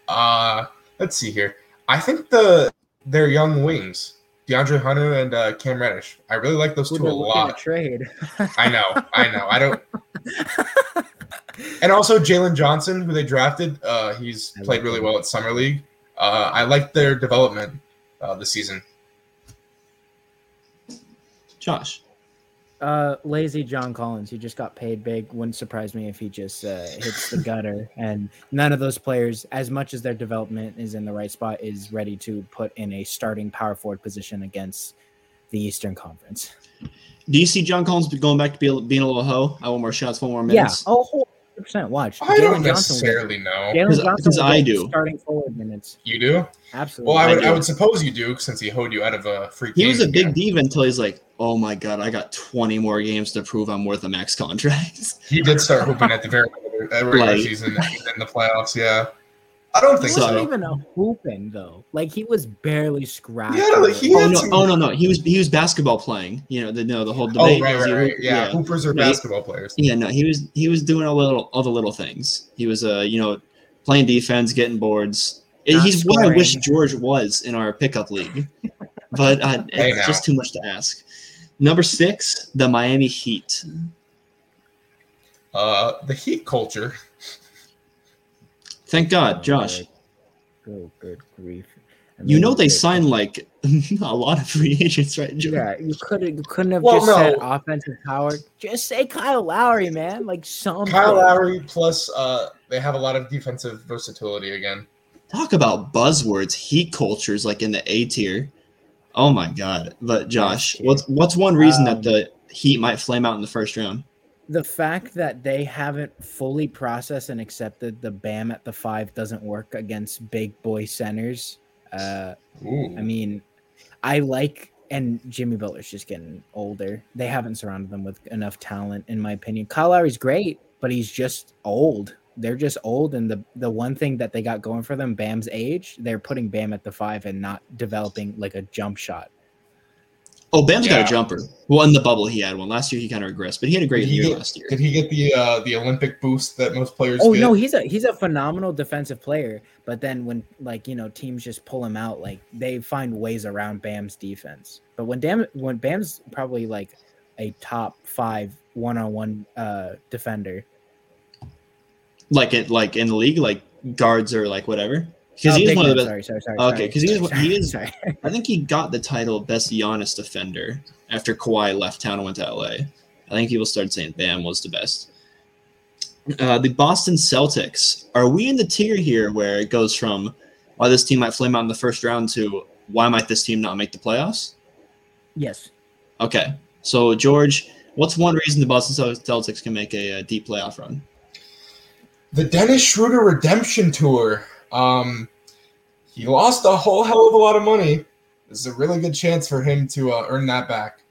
Uh, let's see here. I think the their young wings, DeAndre Hunter and uh, Cam Reddish. I really like those Who two a they're lot. Trade. I know, I know. I don't. And also Jalen Johnson, who they drafted. Uh, he's I played like really him. well at summer league. Uh, I like their development uh, this season. Josh. Uh, lazy John Collins. He just got paid big. Wouldn't surprise me if he just uh, hits the gutter. And none of those players, as much as their development is in the right spot, is ready to put in a starting power forward position against the Eastern Conference. Do you see John Collins going back to be, being a little hoe? I want more shots, one more Yeah. Oh, percent. Watch. I don't Jalen Johnson. will get- necessarily know. Jalen Johnson because I do. starting forward minutes. You do? Absolutely. Well, I I would, I, do. would suppose you do since he hoed you out of a free. He was game a big again. diva until he's like, oh my god, I got 20 more games to prove I'm worth a max contract. He did start hooping at the very end of the regular Like- season in the playoffs. Yeah, I don't He think So- wasn't so. even a hooping though. Like he was barely scratching. Yeah, like, he oh no, some- oh no, no, he was he was basketball playing. You know, the no, the whole Oh debate. right, right, he- right. Yeah, hoopers are No, he- basketball players. Yeah, no, he was he was doing all the little all the little things. He was uh, you know, playing defense, getting boards. Not He's what I wish. George was in our pickup league, but uh, Hey, it's now. just too much to ask. Number six, the Miami Heat. Uh, the Heat culture. Thank God, Oh, Josh. good. Good, good grief. I You know they they- signed like a lot of free agents, right? George? Yeah, you couldn't you couldn't have Well, just said offensive power. Just say Kyle Lowry, man. Like some Kyle Lowry plus uh, they have a lot of defensive versatility again. Talk about buzzwords. Heat cultures like in the A tier. Oh my God! But Josh, what's what's one reason Um, that the Heat might flame out in the first round? The fact that they haven't fully processed and accepted the Bam at the five doesn't work against big boy centers. Uh, I mean, I like and Jimmy Butler's just getting older. They haven't surrounded them with enough talent, in my opinion. Kyle Lowry's great, but he's just old. They're just old, and the the one thing that they got going for them, Bam's age, they're putting Bam at the five and not developing like a jump shot. Oh, Bam's got a jumper. Well, in the bubble he had one. Last year he kind of regressed, but he had a great year get- last year. Did he get the uh, the Olympic boost that most players Oh get? no, he's a he's a phenomenal defensive player. But then when like you know teams just pull him out, like they find ways around Bam's defense. But when Bam when Bam's probably like a top five one on one uh defender. Like it, like in the league, like guards or like whatever. Because Oh, he is one of the best. Sorry, sorry, sorry. Okay, because he is- sorry, he is- sorry. I think he got the title of best Giannis defender after Kawhi left town and went to LA. I think people started saying Bam was the best. Uh, the Boston Celtics. Are we in the tier here where it goes from why this team might flame out in the first round to why might this team not make the playoffs? Yes. Okay. So, George, what's one reason the Boston Celtics can make a, uh deep playoff run? The Dennis Schroeder redemption tour. Um, he lost a whole hell of a lot of money. This is a really good chance for him to uh, earn that back.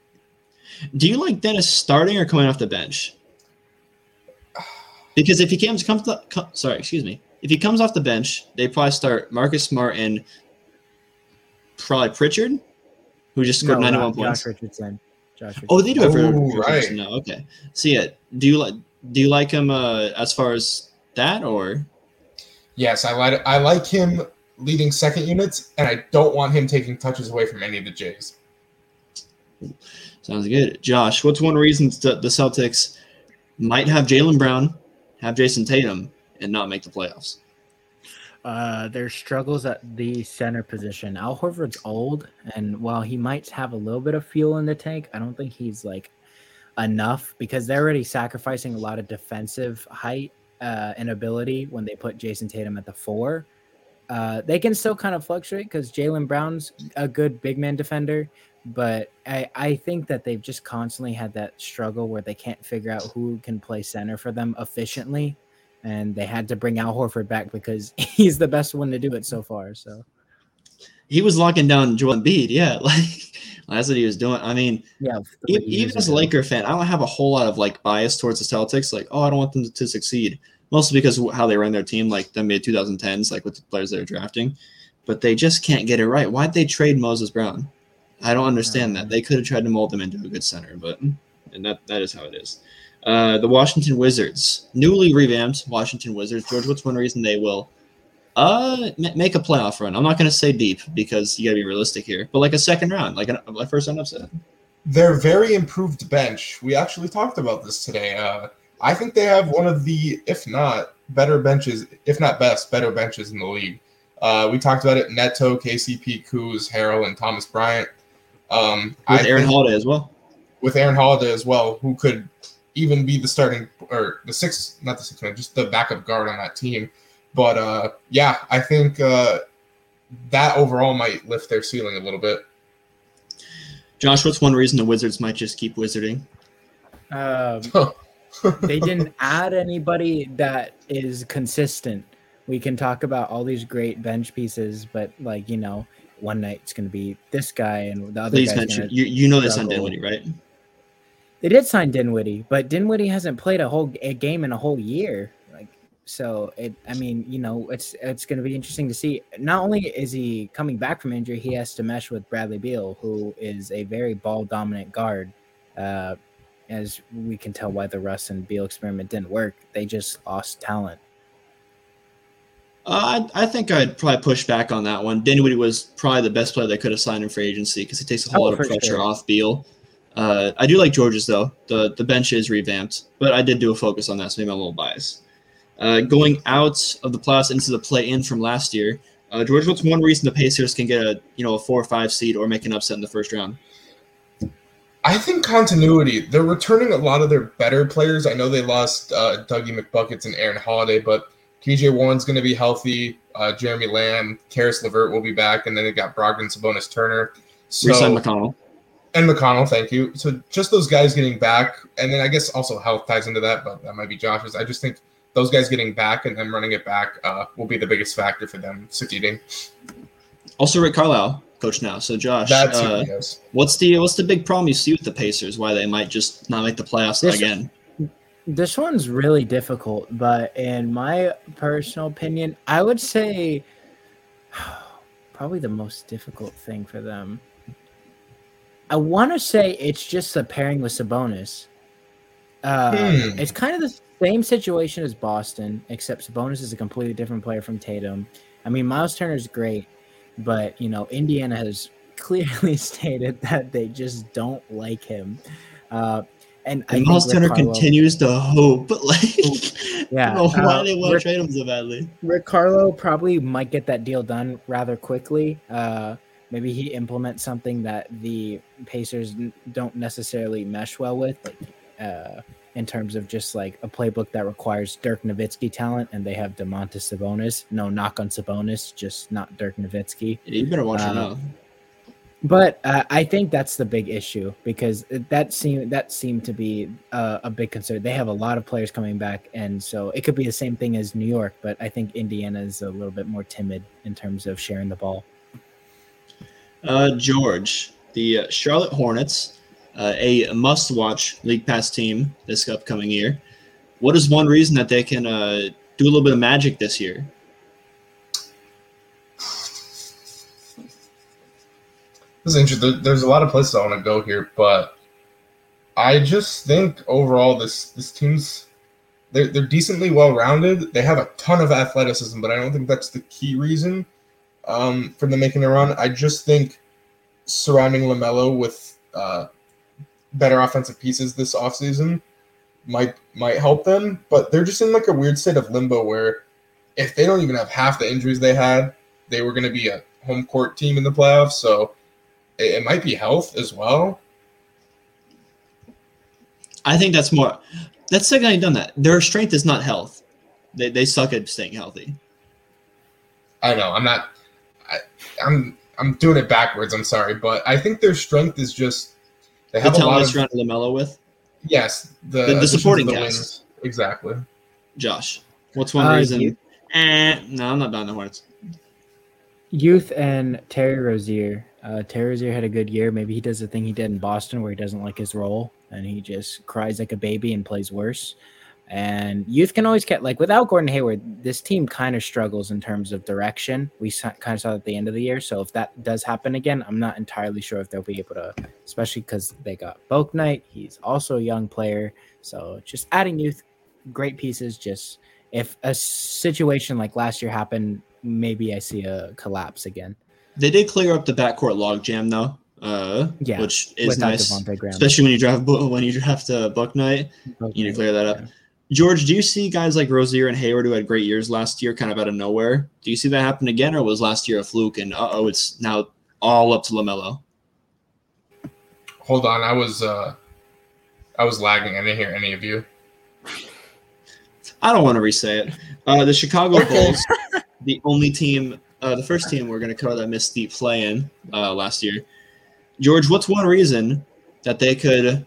Do you like Dennis starting or coming off the bench? Because if he comes, comes to, co- sorry, excuse me. If he comes off the bench, they probably start Marcus Smart and probably Pritchard, who just scored No, 91 points. Josh Richardson. Josh Richardson. Oh, they do have Oh, Richardson. right. No, okay. See it. Do you like? Do you like him uh, as far as that, or Yes, I like I like him leading second units, and I don't want him taking touches away from any of the Jays. sounds good? Josh, what's one reason that the Celtics might have Jaylen Brown, have Jayson Tatum, and not make the playoffs? Uh, there's struggles at the center position. Al Horford's old, and while he might have a little bit of fuel in the tank, I don't think he's like enough because they're already sacrificing a lot of defensive height uh, and ability when they put Jayson Tatum at the four. Uh, they can still kind of fluctuate because Jaylen Brown's a good big man defender, but I, I think that they've just constantly had that struggle where they can't figure out who can play center for them efficiently and they had to bring Al Horford back because he's the best one to do it so far. So He was locking down Joel Embiid. Yeah, like that's what he was doing. I mean, yeah, even as a. Laker fan, I don't have a whole lot of like bias towards the Celtics. Like, oh, I don't want them to succeed, mostly because of how they run their team, like the mid 2010s, like with the players they're drafting. But they just can't get it right. Why'd they trade Moses Brown? I don't understand that. They could have tried to mold him into a good center, but and that that is how it is. Uh, the Washington Wizards, newly revamped Washington Wizards. George, what's one reason they will uh ma- make a playoff run? I'm not going to say deep because you got to be realistic here, but like a second round, like a, a first round upset. Their very improved bench. We actually talked about this today. Uh, I think they have one of the, if not better benches, if not best, better benches in the league. Uh, we talked about it: Neto, KCP, Kuz, Harrell, and Thomas Bryant. Um, With I Aaron think- Holiday as well. with Aaron Holiday as well, who could even be the starting or the sixth, not the sixth man, just the backup guard on that team. But uh, yeah, I think uh, that overall might lift their ceiling a little bit. Josh, what's one reason the Wizards might just keep wizarding? Um, they didn't add anybody that is consistent. We can talk about all these great bench pieces, but like you know, one night it's going to be this guy and the other. Please mention you. You know this on. Dinwiddie, right? They did sign Dinwiddie, but Dinwiddie hasn't played a whole a game in a whole year. Like so, it. I mean, you know, it's it's going to be interesting to see. Not only is he coming back from injury, he has to mesh with Bradley Beal, who is a very ball dominant guard. Uh, as we can tell why the Russ and Beal experiment didn't work, they just lost talent. Uh, I, I think I'd probably push back on that one. Dinwiddie was probably the best player they could have signed in free agency because he takes a whole Oh, lot of pressure sure. off Beal. Uh, I do like George's though. The the bench is revamped, but I did do a focus on that, so maybe I'm a little biased. Uh, going out of the playoffs into the play-in from last year, uh, George, what's one reason the Pacers can get a you know a four or five seed or make an upset in the first round? I think continuity. They're returning a lot of their better players. I know they lost uh, Dougie McBuckets and Aaron Holiday, but TJ Warren's going to be healthy. Uh, Jeremy Lamb, Caris Levert will be back, and then they got Brogdon, Sabonis, Turner. Resign McConnell. and McConnell, thank you. So just those guys getting back, and then I guess also health ties into that, but that might be Josh's. I just think those guys getting back and them running it back uh, will be the biggest factor for them succeeding. Also, Rick Carlisle, coach now. So, Josh, That's uh, who he is. what's the what's the big problem you see with the Pacers? Why they might just not make the playoffs This- again? This one's really difficult, but in my personal opinion, I would say probably the most difficult thing for them. I want to say it's just the pairing with Sabonis. Uh, Hmm. It's kind of the same situation as Boston, except Sabonis is a completely different player from Tatum. I mean, Miles Turner's great, but you know, Indiana has clearly stated that they just don't like him. Uh, and I And think Miles Turner Carlisle- continues to hope, like, Yeah, I why uh, they want to trade him so badly. Rick Carlo probably might get that deal done rather quickly. Uh, maybe he implements something that the Pacers don't necessarily mesh well with, like uh, in terms of just like a playbook that requires Dirk Nowitzki talent, and they have Domantas Sabonis. No knock on Sabonis, just not Dirk Nowitzki. You better watch him now. But uh, I think that's the big issue because that seemed that seemed to be uh, a big concern. They have a lot of players coming back, and so it could be the same thing as New York. But I think Indiana is a little bit more timid in terms of sharing the ball. Uh, George, the uh, Charlotte Hornets, uh, a must-watch League Pass team this upcoming year. What is one reason that they can uh, do a little bit of magic this year? This is interesting. There's a lot of places I want to go here, but I just think overall this this team's they're they're decently well rounded. They have a ton of athleticism, but I don't think that's the key reason um, for them making a run. I just think surrounding Lamelo with uh, better offensive pieces this offseason might might help them. But they're just in like a weird state of limbo where if they don't even have half the injuries they had, they were going to be a home court team in the playoffs. So it, it might be health as well. I think that's more. That's the second I've done that. Their strength is not health. They, they suck at staying healthy. I know I'm not. I, I'm I'm doing it backwards. I'm sorry, but I think their strength is just they The have a talent lot they of surrounded Lamelo with. yes the The- the supporting the cast. wings. exactly. Josh, what's one Uh, reason? you- Eh, no, I'm not buying the Hornets. Youth and Terry Rozier. Uh, Terry Rozier had a good year. Maybe he does the thing he did in Boston where he doesn't like his role and he just cries like a baby and plays worse. And youth can always get like without Gordon Hayward, this team kind of struggles in terms of direction. We kind of saw at the end of the year. So if that does happen again, I'm not entirely sure if they'll be able to, especially because they got Bouknight. He's also a young player. So just adding youth, great pieces. Just if a situation like last year happened, maybe I see a collapse again. They did clear up the backcourt logjam though. Uh, Yeah, which is nice, especially when you draft when you draft uh, Bouknight. You need to clear that up. George, do you see guys like Rozier and Hayward who had great years last year, kind of out of nowhere? Do you see that happen again, or was last year a fluke? And uh oh, it's now all up to Lamelo. Hold on, I was uh I was lagging. I didn't hear any of you. I don't want to re-say it. Uh, the Chicago Okay. Bulls, the only team, uh, the first team we're going to cover that missed the play-in uh, last year. George, what's one reason that they could?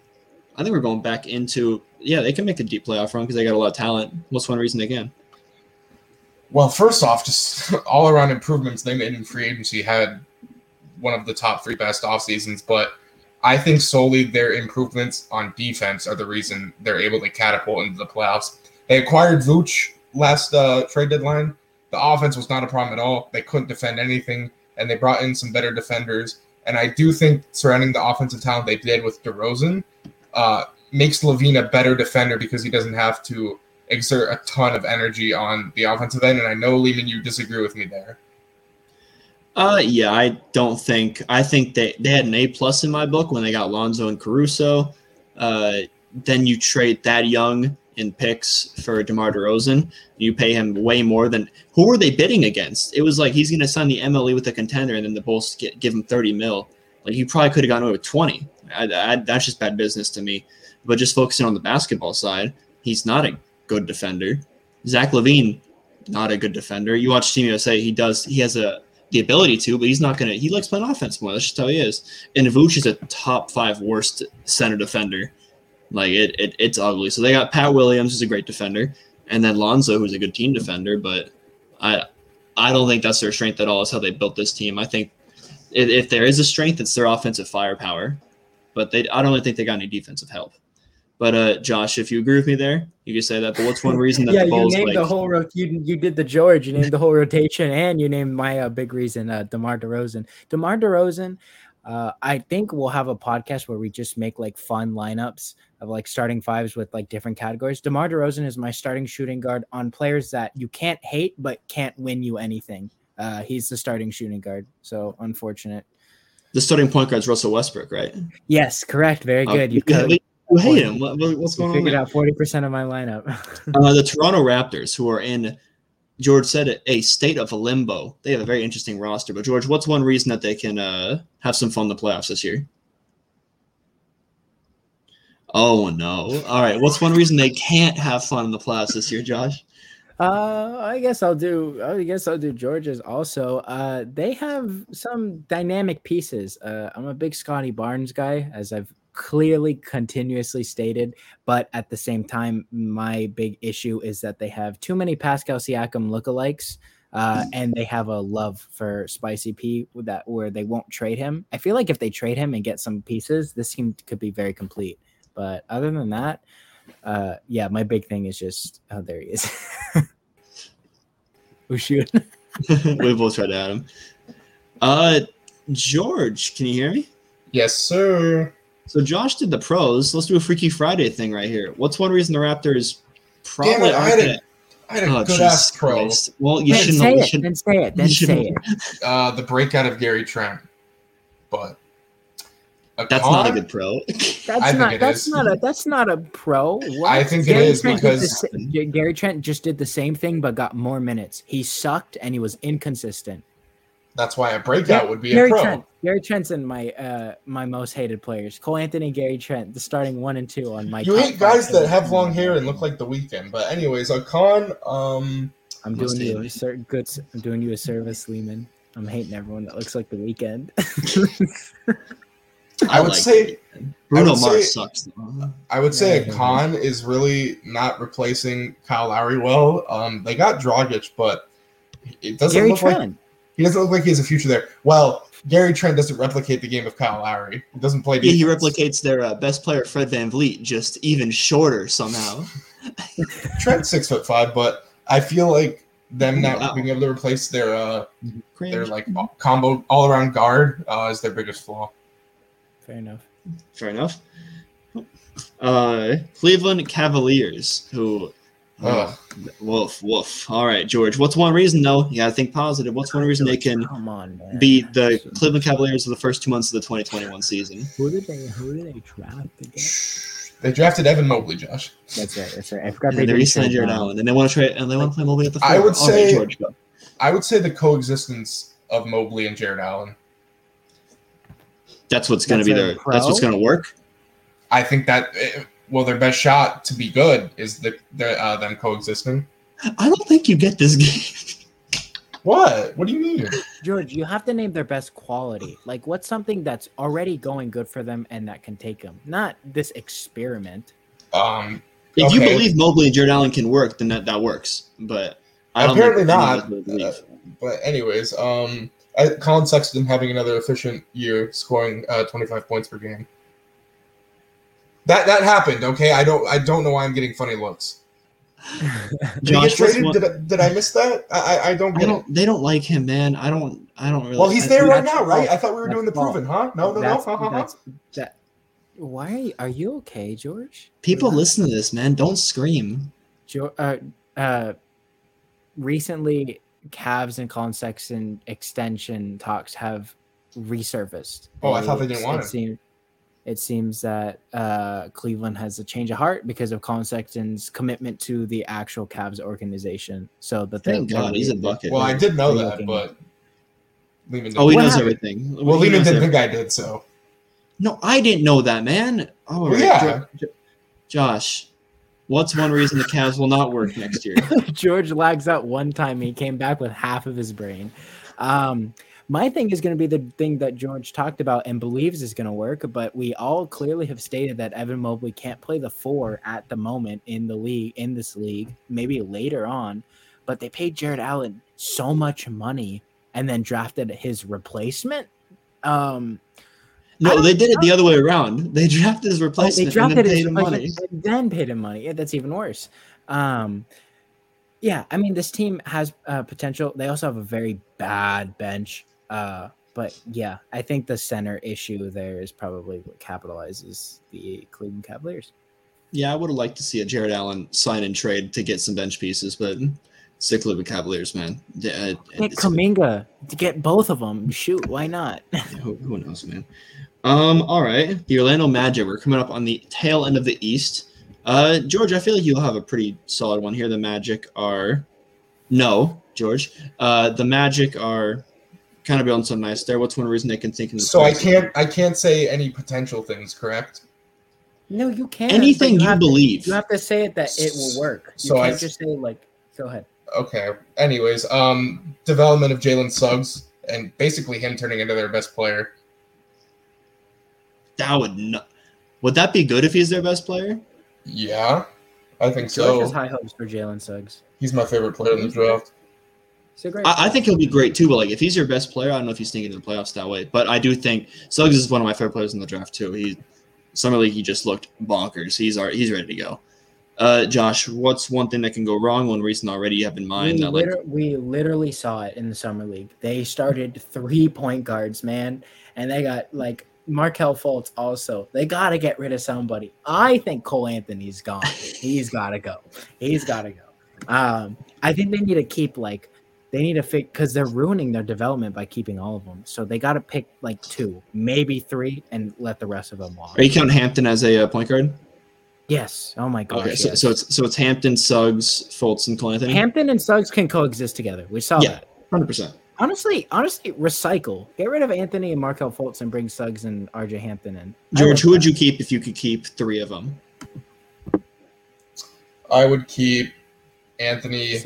I think we're going back into yeah, they can make a deep playoff run because they got a lot of talent. What's one reason they can? Well, first off, just all around improvements they made in free agency had one of the top three best off seasons, but I think solely their improvements on defense are the reason they're able to catapult into the playoffs. They acquired Vooch last uh, trade deadline. The offense was not a problem at all. They couldn't defend anything, and they brought in some better defenders. And I do think surrounding the offensive talent they did with DeRozan uh, makes LaVine a better defender because he doesn't have to exert a ton of energy on the offensive end. And I know, Lehman, you disagree with me there. Uh, yeah, I don't think. I think they they had an A plus in my book when they got Lonzo and Caruso. Uh, then you trade that young in picks for DeMar DeRozan. You pay him way more than who were they bidding against? It was like he's going to sign the MLE with a contender, and then the Bulls get, give him thirty mil. Like he probably could have gotten away with twenty. I, I, that's just bad business to me. But just focusing on the basketball side, he's not a good defender. Zach LaVine, not a good defender. You watch Team USA, he does. He has a the ability to, but he's not gonna. He likes playing offense more. That's just how he is. And Vooch is a top five worst center defender. Like it, it, it's ugly. So they got Pat Williams, who's a great defender, and then Lonzo, who's a good team defender. But I, I don't think that's their strength at all. Is how they built this team. I think if, if there is a strength, it's their offensive firepower. But they, I don't really think they got any defensive help. But uh, Josh, if you agree with me there, you can say that. But what's one reason that yeah, the Bulls you named like, the whole ro- you you did the George, you named the whole rotation, and you named my uh, big reason, uh, Demar Derozan. Demar Derozan, uh, I think we'll have a podcast where we just make like fun lineups of like starting fives with like different categories. Demar Derozan is my starting shooting guard on players that you can't hate but can't win you anything. Uh, he's the starting shooting guard, so unfortunate. the starting point guard's Russell Westbrook, right? Yes, correct. Very Uh, good. You, you, co- you hate him. What, what- what's going on? figured out forty percent of my lineup. Uh, the Toronto Raptors, who are in, George said it, a state of limbo. They have a very interesting roster. But George, what's one reason that they can uh, have some fun in the playoffs this year? Oh no! All right, what's one reason they can't have fun in the playoffs this year, Josh? Uh, I guess I'll do. I guess I'll do George's also. Uh, they have some dynamic pieces. Uh, I'm a big Scottie Barnes guy, as I've clearly continuously stated. But at the same time, my big issue is that they have too many Pascal Siakam lookalikes. Uh, and they have a love for Spicy P that where they won't trade him. I feel like if they trade him and get some pieces, this team could be very complete. But other than that, uh, yeah, my big thing is just oh, there he is. oh shoot! we both tried to add him. Uh, George, can you hear me? Yes, sir. So Josh did the pros. Let's do a Freaky Friday thing right here. What's one reason the Raptors probably Damn it, I aren't had a- gonna- I had a Oh, good ass pro. Christ. Well, you Then shouldn't. say it. should- Then say it. Then say it. Uh, the breakout of Gary Trent, but a That's not a good pro. That's I think not. it That's is. not a. That's not a pro. What? I think it Gary is Trent did the because- Gary Trent just did the same thing but got more minutes. He sucked and he was inconsistent. That's why a breakout would be Gary a pro. Trent. Gary Trent's in my uh my most hated players. Cole Anthony, Gary Trent, the starting one and two on my. You hate guys that have long hair and look like the Weeknd. But anyways, a con. Um, I'm doing you a cer- good. s- I'm doing you a service, Lehman. I'm hating everyone that looks like the Weeknd. I would like say- Bruno would Mars say- sucks. though. I would say Yeah. a con is really not replacing Kyle Lowry well. Um, they got Dragic, but it doesn't Gary look like Trent. He doesn't look like he has a future there. Well, Gary Trent doesn't replicate the game of Kyle Lowry. He doesn't play. Yeah, he replicates their uh, best player, Fred VanVleet, just even shorter somehow. Trent's six foot five, but I feel like them not Wow. being able to replace their uh their like combo all around guard uh, is their biggest flaw. Fair enough. Fair enough. Uh, Cleveland Cavaliers, who. Ugh. woof, woof. All right, George. What's one reason, though? You got to think positive. What's one reason they can Come on, man. beat the Cleveland Cavaliers of the first two months of the 2021 season? Who did they? Who did they draft again? They drafted Evan Mobley, Josh. That's right. That's right. I forgot And they they did re-signed Jarrett. Allen, and they want to try and they want to play Mobley at the. Four. I would All right, say- George, go. I would say the coexistence of Mobley and Jarrett Allen. that's what's going to That's be a their. That's what's? Oh. going to work. I think that eh, well, their best shot to be good is the, the uh, them coexisting. I don't think you get this game. What? What do you mean? George, you have to name their best quality. Like, what's something that's already going good for them and that can take them? Not this experiment. Um, If you believe Mobley and Jarrett Allen can work, then that, that works. But I don't Apparently think not. us really believe. Uh, but anyways, um, I, Collin Sexton having another efficient year, scoring uh, 25 points per game. That that happened. Okay, I don't I don't know why I'm getting funny looks. Did he Josh, get traded? one- Did, I- did I miss that? I I, I don't I get it. don't. They don't like him, man. I don't. I don't really. Well, he's I- there right now, right? I thought we were doing the That's proven, huh? No, no, no. That's- Huh, huh, huh. that- Why are you, are you okay, George? People Relax. listen to this, man. Don't scream. Jo- uh, uh, recently, Cavs and Collin Sexton extension talks have resurfaced. Oh, I thought they didn't It want him. seem- it seems that uh, Cleveland has a change of heart because of Collin Sexton's commitment to the actual Cavs organization. So that they- Thank they're God, he's a bucket. Well, I did know that, looking- but Lehman. Oh, he knows happened? well, everything. He Lehman didn't everything. think I did, so No, I didn't know that, man. Oh, Well, right. yeah. Jo- Jo- Josh, what's one reason the Cavs will not work next year? George lags out one time. He came back with half of his brain. Um, my thing is going to be the thing that George talked about and believes is going to work, but we all clearly have stated that Evan Mobley can't play the four at the moment in the league, in this league, maybe later on. But they paid Jarrett Allen so much money and then drafted his replacement. Um, No, they did it the other way around. They drafted his Oh, replacement they drafted and then his paid him money. and then paid him money. Yeah, that's even worse. Um, yeah, I mean, this team has uh, potential. They also have a very bad bench. Uh, but yeah, I think the center issue there is probably what capitalizes the Cleveland Cavaliers. Yeah, I would have liked to see a Jarrett Allen sign and trade to get some bench pieces, but with the Cavaliers, man. Uh, Get it's- Kuminga to get both of them. Shoot, why not? who, who knows, man? Um, all right. The Orlando Magic. We're coming up on the tail end of the East. Uh, George, I feel like you'll have a pretty solid one here. The Magic are no, George. Uh, the Magic are kind of building some nice there. What's one reason they can think in the so I can't I can't say any potential things, correct? no, you can't. anything but you, have to- believe. you have to say it that it will work. You So I- can't just say like, go ahead. Okay. Anyways, um, development of Jalen Suggs and basically him turning into their best player. that would not. Would that be good if he's their best player? Yeah, I think George has so. high hopes for Jalen Suggs. He's my favorite player in the draft. A great. I, I think he'll be great too. But like, if he's your best player, I don't know if he's sneaking into the playoffs that way. But I do think Suggs is one of my favorite players in the draft too. He summer league he just looked bonkers. He's already, he's ready to go. Uh, Josh, what's one thing that can go wrong? One reason already you have in mind we, that like we literally saw it in the summer league. They started three point guards, man, and they got like Markelle Fultz. Also, they got to get rid of somebody. I think Cole Anthony's gone. He's got to go. He's got to go. Um, I think they need to keep like they need to fix because they're ruining their development by keeping all of them. So they got to pick like two, maybe three, and let the rest of them walk. are you counting Hampton as a uh, point guard? Yes. Oh my gosh. Okay, so, yes. so it's so it's Hampton, Suggs, Fultz, and Cole Anthony. Hampton and Suggs can coexist together. We saw Yeah. that. Hundred percent. Honestly, honestly, recycle. Get rid of Anthony and Markelle Fultz and bring Suggs and RJ Hampton in. George, like who would you keep if you could keep three of them? I would keep Anthony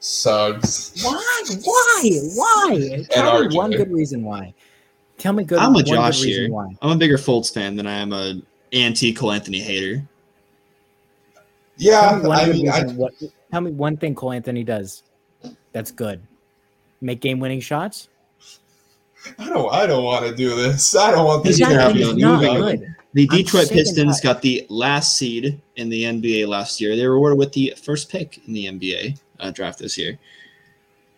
Suggs. Why? Why? Why? Tell me RJ. one good reason why. Tell me good. I'm a one good Josh reason here. Why. I'm a bigger Fultz fan than I am a anti Cole Anthony hater. Yeah, Tell me, one I mean, I, what, tell me one thing Cole Anthony does that's good. Make game-winning shots. I don't I don't want to do this. I don't want this He's to gonna happen. He's on not moving. good. The Detroit Pistons got the last seed in the NBA last year. They were awarded with the first pick in the NBA uh, draft this year.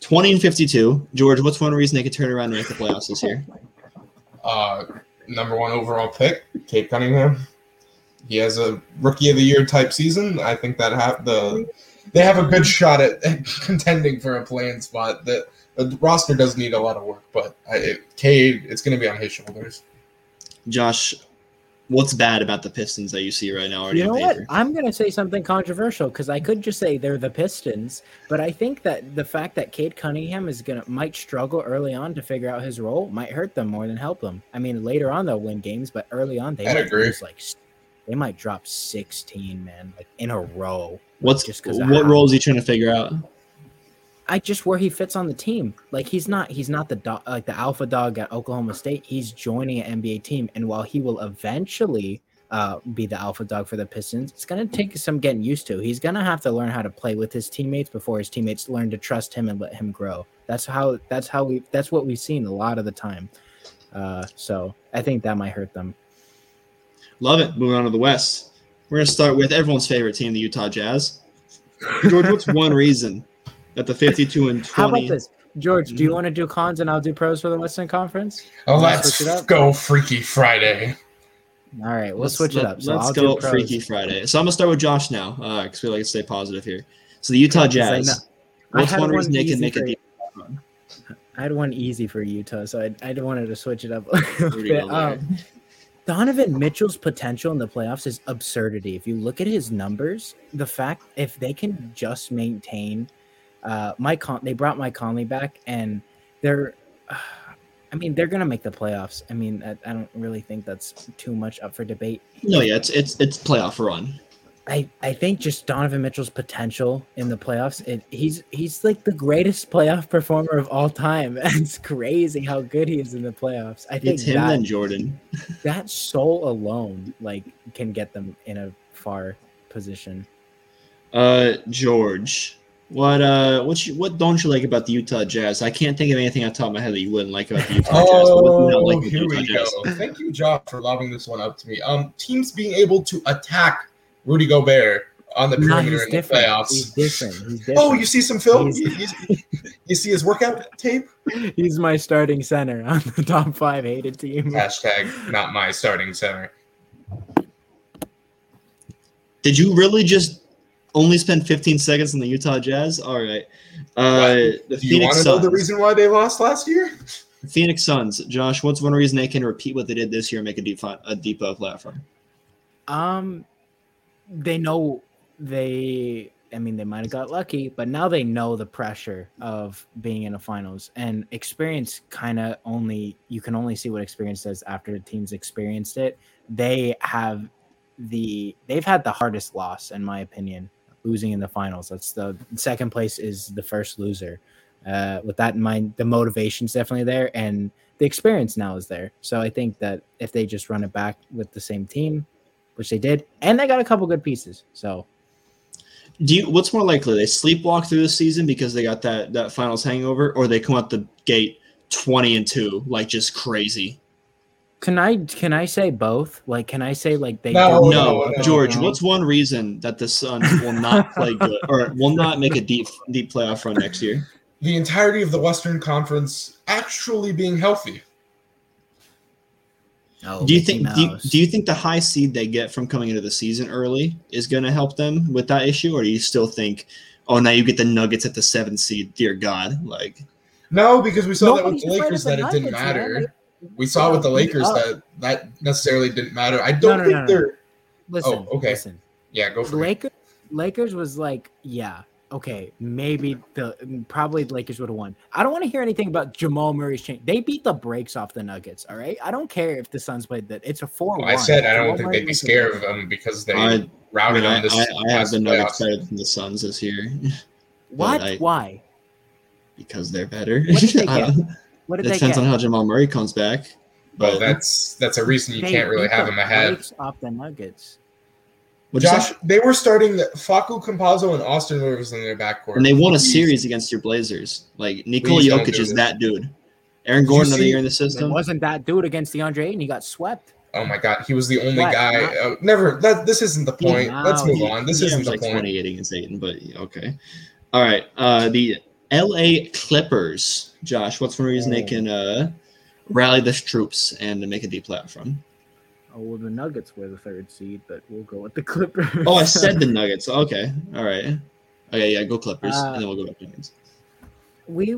20 and 52. George, what's one reason they could turn around and make the playoffs this year? Uh, number one overall pick, Cade Cunningham. He has a rookie of the year type season. I think that have the they have a good shot at, at contending for a playing spot. That the roster does need a lot of work, but I, it, Cade, it's going to be on his shoulders. Josh, what's bad about the Pistons that you see right now already You know what? I'm gonna say something controversial because I could just say they're the Pistons, but I think that the fact that Cade Cunningham is gonna might struggle early on to figure out his role might hurt them more than help them. I mean, later on they'll win games, but early on they I'd might agree. lose like they might drop 16, man, like in a row. What's just 'cause of what role is he trying to figure out? I just where he fits on the team. Like he's not he's not the dog like the alpha dog at Oklahoma State. He's joining an NBA team, and while he will eventually uh, be the alpha dog for the Pistons. It's going to take some getting used to. He's going to have to learn how to play with his teammates before his teammates learn to trust him and let him grow. That's how. That's how we. That's what we've seen a lot of the time. Uh, so I think that might hurt them. Love it. Moving on to the West. We're going to start with everyone's favorite team, the Utah Jazz. George, what's one reason that the 52 and 20? How about this, George? Do you Mhm. want to do cons and I'll do pros for the Western Conference? Oh, Let's let's it up. go Freaky Friday. All right, we'll Let's- switch it up. So let's I'll go do. Freaky Friday. So I'm gonna start with Josh now, because we like to stay positive here. So the Utah Jazz. know- I What's had one one reason they can easy make a for deep I had one easy for Utah, so I, I wanted to switch it up a little bit. Um, Donovan Mitchell's potential in the playoffs is absurdity. If you look at his numbers, the fact if they can just maintain uh, Mike, Con- they brought Mike Conley back, and they're, I mean, they're gonna make the playoffs. I mean, I, I don't really think that's too much up for debate. No, yeah, it's it's it's playoff run. I, I think just Donovan Mitchell's potential in the playoffs. It, he's he's like the greatest playoff performer of all time. It's crazy how good he is in the playoffs. I think It's him that, then Jordan. that soul alone like can get them in a far position. Uh, George, what uh, what you, what don't you like about the Utah Jazz? I can't think of anything on top of my head that you wouldn't like about the Utah Jazz. But what do you not Oh, like here Utah we Jazz? go. Thank you, Josh, for lobbing this one up to me. Um, teams being able to attack Rudy Gobert on the No, perimeter he's in the different. playoffs. He's different. He's different. Oh, you see some film? He's- You, you- you see his workout tape? he's my starting center on the top five hated team. Hashtag not my starting center. Did you really just only spend 15 seconds on the Utah Jazz? All right. Uh, the Do you want Phoenix to know Suns. the reason why they lost last year? Phoenix Suns. Josh, what's one reason they can repeat what they did this year and make a deep a deep uh, platform? Um, they know they. I mean, they might have got lucky, but now they know the pressure of being in a finals and experience. Kind of only you can only see what experience does after the team's experienced it. They have the they've had the hardest loss in my opinion, losing in the finals. That's the second place is the first loser. Uh, with that in mind, the motivation's definitely there, and the experience now is there. So I think that if they just run it back with the same team, which they did, and they got a couple good pieces. So Do you? What's more likely? They sleepwalk through the season because they got that that finals hangover, or they come out the gate 20 and two, like just crazy. Can I can I say both? Like, can I say like they? No, don't no, no, no, George. no. What's one reason that the Suns will not play good or will not make a deep deep playoff run next year? The entirety of the Western Conference actually being healthy. Oh, Do you think do you, do you think the high seed they get from coming into the season early is going to help them with that issue, or do you still think, oh, now you get the Nuggets at the seventh seed? Dear God, like No, because we saw Nobody's that with the Lakers the that it didn't Nuggets, man. matter. Like, We saw with the Lakers that that necessarily didn't matter. I don't no, think no, no. they're. listen, Oh, okay. listen. Yeah, go The for it. Lakers, Lakers was like, yeah, okay, maybe the probably the Lakers would have won. I don't want to hear anything about Jamal Murray's change. They beat the brakes off the Nuggets. All right, I don't care if the Suns played that. It's a four. Well, I said I don't think they'd be scared of them because they I, I, routed I, on this. I have past the Nuggets playoffs. better than the Suns this year What? I- Why? because they're better. What did they get? Don't- What it did they depends get? on how Jamal Murray comes back. Well, But that's that's a reason you They can't really have him them ahead. off the Nuggets. what'd? Josh, they were starting Facu Campazzo and Austin Rivers in their backcourt, and they won a Please. series against your Blazers. Like Nikola Please Jokic is that dude. Aaron you Gordon another year in the It system. wasn't that dude against DeAndre Ayton. He got swept. Oh my God, he was the only What? guy. Not- Uh, never. That this isn't the point. Now Let's move he- on. This He isn't the like point. 28 against Ayton, but okay. All right. Uh, the LA Clippers. Josh, what's one reason they Oh. can uh, rally the troops and make a deep playoff run? Oh, well, the Nuggets were the third seed, but we'll go with the Clippers. Oh, I said the Nuggets. Okay. All right. Okay, yeah, go Clippers, Uh, and then we'll go back to Nuggets. we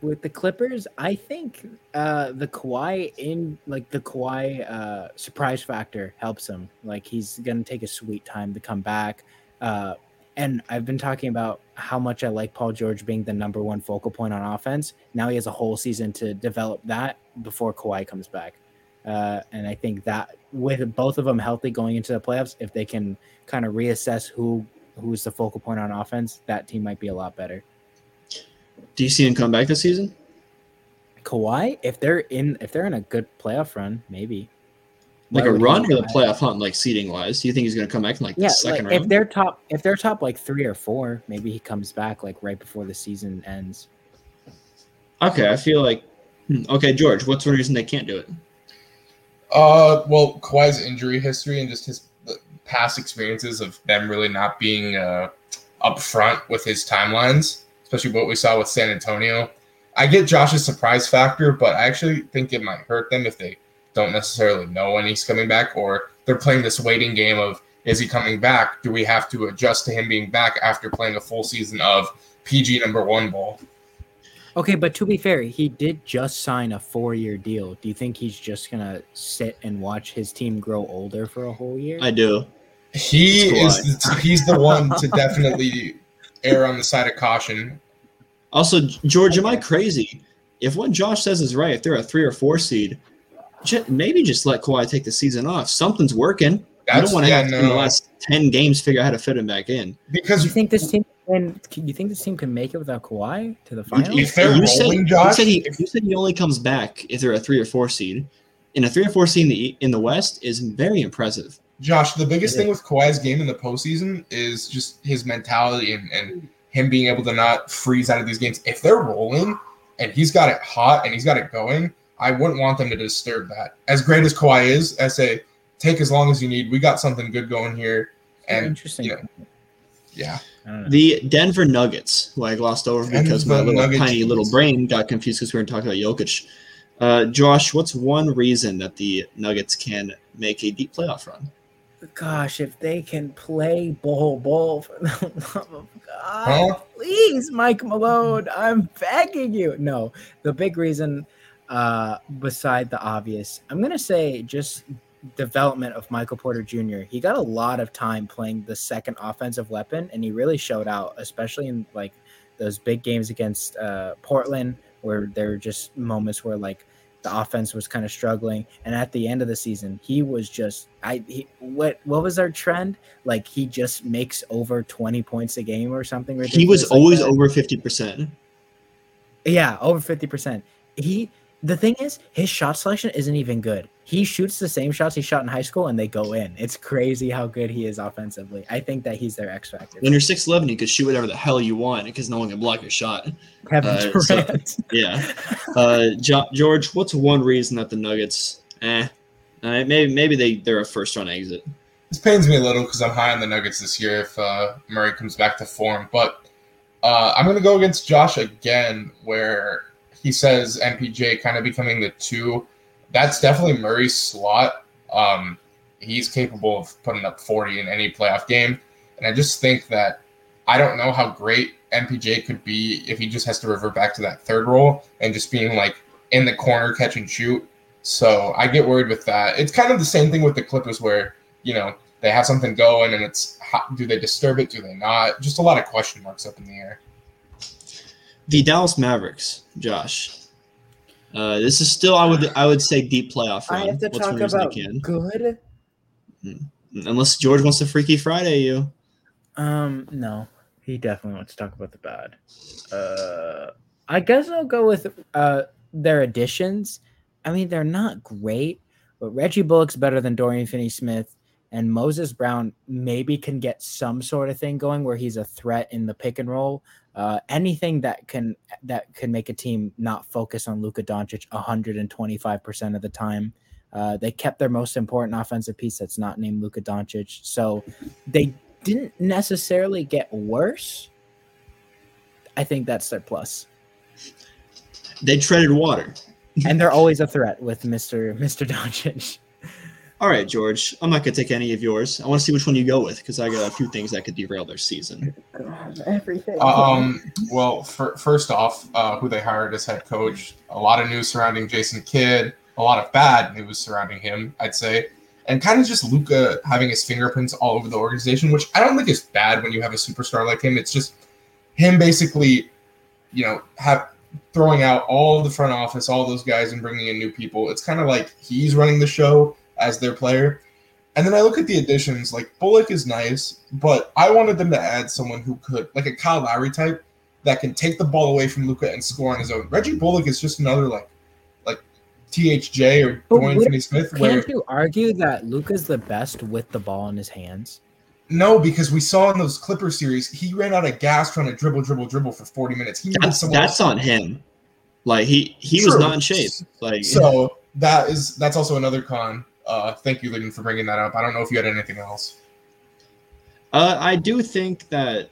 with the Clippers, I think uh the Kawhi in like the Kawhi uh surprise factor helps him. Like he's gonna take a sweet time to come back. Uh and I've been talking about how much I like Paul George being the number one focal point on offense. Now he has a whole season to develop that before Kawhi comes back. Uh, and I think that with both of them healthy going into the playoffs, if they can kind of reassess who who's the focal point on offense, that team might be a lot better. Do you see him come back this season? Kawhi, if they're in if they're in a good playoff run, maybe. Like a run he- or the playoff hunt, like seating wise? Do you think he's going to come back in like Yeah, the second like if they're top, if they're top like three or four, maybe he comes back like right before the season ends. Okay, I feel like. hmm, Okay, George, what's the reason they can't do it? Uh, well, Kawhi's injury history and just his past experiences of them really not being uh, upfront with his timelines, especially what we saw with San Antonio. I get Josh's surprise factor, but I actually think it might hurt them if they don't necessarily know when he's coming back, or they're playing this waiting game of is he coming back? Do we have to adjust to him being back after playing a full season of PG number one ball? Okay, but to be fair, he did just sign a four-year deal. Do you think he's just gonna sit and watch his team grow older for a whole year? I do. He is the, he's the one to definitely err on the side of caution. Also, George, am I crazy? If what Josh says is right, if they're a three or four seed, ju- maybe just let Kawhi take the season off. Something's working. you That's don't want to yeah, have to, in the last ten games figure out how to fit him back in. because you think this team can? You think this team can make it without Kawhi to the You- finals? If they're you said, rolling, you said he, if- you said he only comes back if they're a three or four seed. And a three or four seed in the in the West is very impressive. Josh, the biggest thing with Kawhi's game in the postseason is just his mentality and, and him being able to not freeze out of these games. If they're rolling and he's got it hot and he's got it going, I wouldn't want them to disturb that. As great as Kawhi is, I say take as long as you need. We got something good going here. And interesting. you know, yeah. I don't know. The Denver Nuggets, who I glossed over because my little Nuggets. tiny little brain got confused because we were talking about Jokic. Uh, Josh, what's one reason that the Nuggets can make a deep playoff run? Gosh, if they can play ball ball for the love of God, Huh? please, Mike Malone, I'm begging you. No, the big reason, uh, beside the obvious, I'm gonna say just development of Michael Porter Jr. He got a lot of time playing the second offensive weapon, and he really showed out, especially in like those big games against uh, Portland, where there were just moments where like the offense was kind of struggling, and at the end of the season, he was just I he, what what was our trend? Like he just makes over twenty points a game or something. He was like always that. over 50%. Yeah, over fifty percent. He the thing is, his shot selection isn't even good. He shoots the same shots he shot in high school, and they go in. It's crazy how good he is offensively. I think that he's their X factor. When you're 6'11, you can shoot whatever the hell you want because no one can block your shot. Kevin uh, so- Yeah. Uh, jo- George, what's one reason that the Nuggets, eh, uh, maybe maybe they, they're a first round exit? This pains me a little because I'm high on the Nuggets this year if uh, Murray comes back to form. But uh, I'm going to go against Josh again, where he says MPJ kind of becoming the two. That's definitely Murray's slot. Um, he's capable of putting up 40 in any playoff game. And I just think that I don't know how great MPJ could be if he just has to revert back to that third role and just being like in the corner, catch and shoot. So I get worried with that. It's kind of the same thing with the Clippers where, you know, they have something going and it's how, do they disturb it? Do they not? Just a lot of question marks up in the air. The Dallas Mavericks, Josh. Uh, this is still, I would I would say, deep playoff run. I have to What's talk one reason they about can? good. Unless George wants to Freaky Friday you. Um, no, he definitely wants to talk about the bad. Uh, I guess I'll go with uh their additions. I mean, they're not great, but Reggie Bullock's better than Dorian Finney-Smith, and Moses Brown maybe can get some sort of thing going where he's a threat in the pick and roll. Uh, anything that can that can make a team not focus on Luka Doncic 125 percent of the time. Uh, they kept their most important offensive piece that's not named Luka Doncic, so they didn't necessarily get worse. I think that's their plus. They treaded water. And they're always a threat with Mr. Mr. Doncic. All right, George. I'm not gonna take any of yours. I want to see which one you go with because I got a few things that could derail their season. Everything. Um, well, fir- first off, uh, who they hired as head coach, a lot of news surrounding Jason Kidd, a lot of bad news surrounding him, I'd say, and kind of just Luka having his fingerprints all over the organization, which I don't think is bad when you have a superstar like him. It's just him basically, you know, have throwing out all the front office, all those guys, and bringing in new people. It's kind of like he's running the show as their player. And then I look at the additions, like Bullock is nice, but I wanted them to add someone who could, like a Kyle Lowry type, that can take the ball away from Luka and score on his own. Reggie Bullock is just another like, like THJ or But Dwayne Finney-Smith, where Can't you argue that Luka's the best with the ball in his hands? no, because we saw in those Clipper series, he ran out of gas trying to dribble, dribble, dribble for 40 minutes. He needed That's someone that's else. on him. Like he he was not in shape. Like So that is that's also another con. Uh, thank you, Lyndon, for bringing that up. I don't know if you had anything else. Uh, I do think that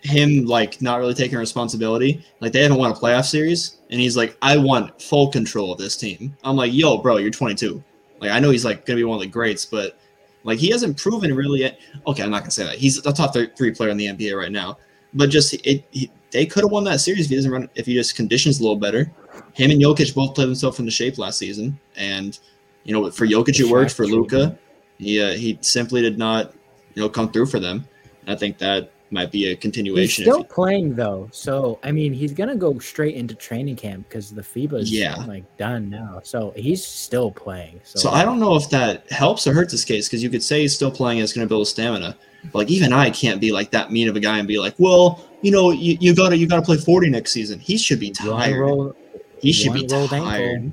him like not really taking responsibility. Like they haven't won a playoff series, and he's like, I want full control of this team. I'm like, yo, bro, you're 22. Like I know he's like gonna be one of the greats, but like he hasn't proven really yet. Okay, I'm not gonna say that. He's a top th- three player in the NBA right now, but just it. He, they could have won that series if he doesn't run. If he just conditions a little better. Him and Jokic both played themselves into shape last season, and you know for Jokic it worked. For Luka, he uh, he simply did not you know come through for them. And I think that might be a continuation. He's still if playing though, so I mean, he's gonna go straight into training camp because the FIBA's Yeah. like done now. So he's still playing. So, so I don't know if that helps or hurts his case because you could say he's still playing. It's going to build stamina. But like even I can't be like that mean of a guy and be like, well, you know, you, you gotta you gotta play 40 next season. He should be tired. roll- he should be rolled ankle.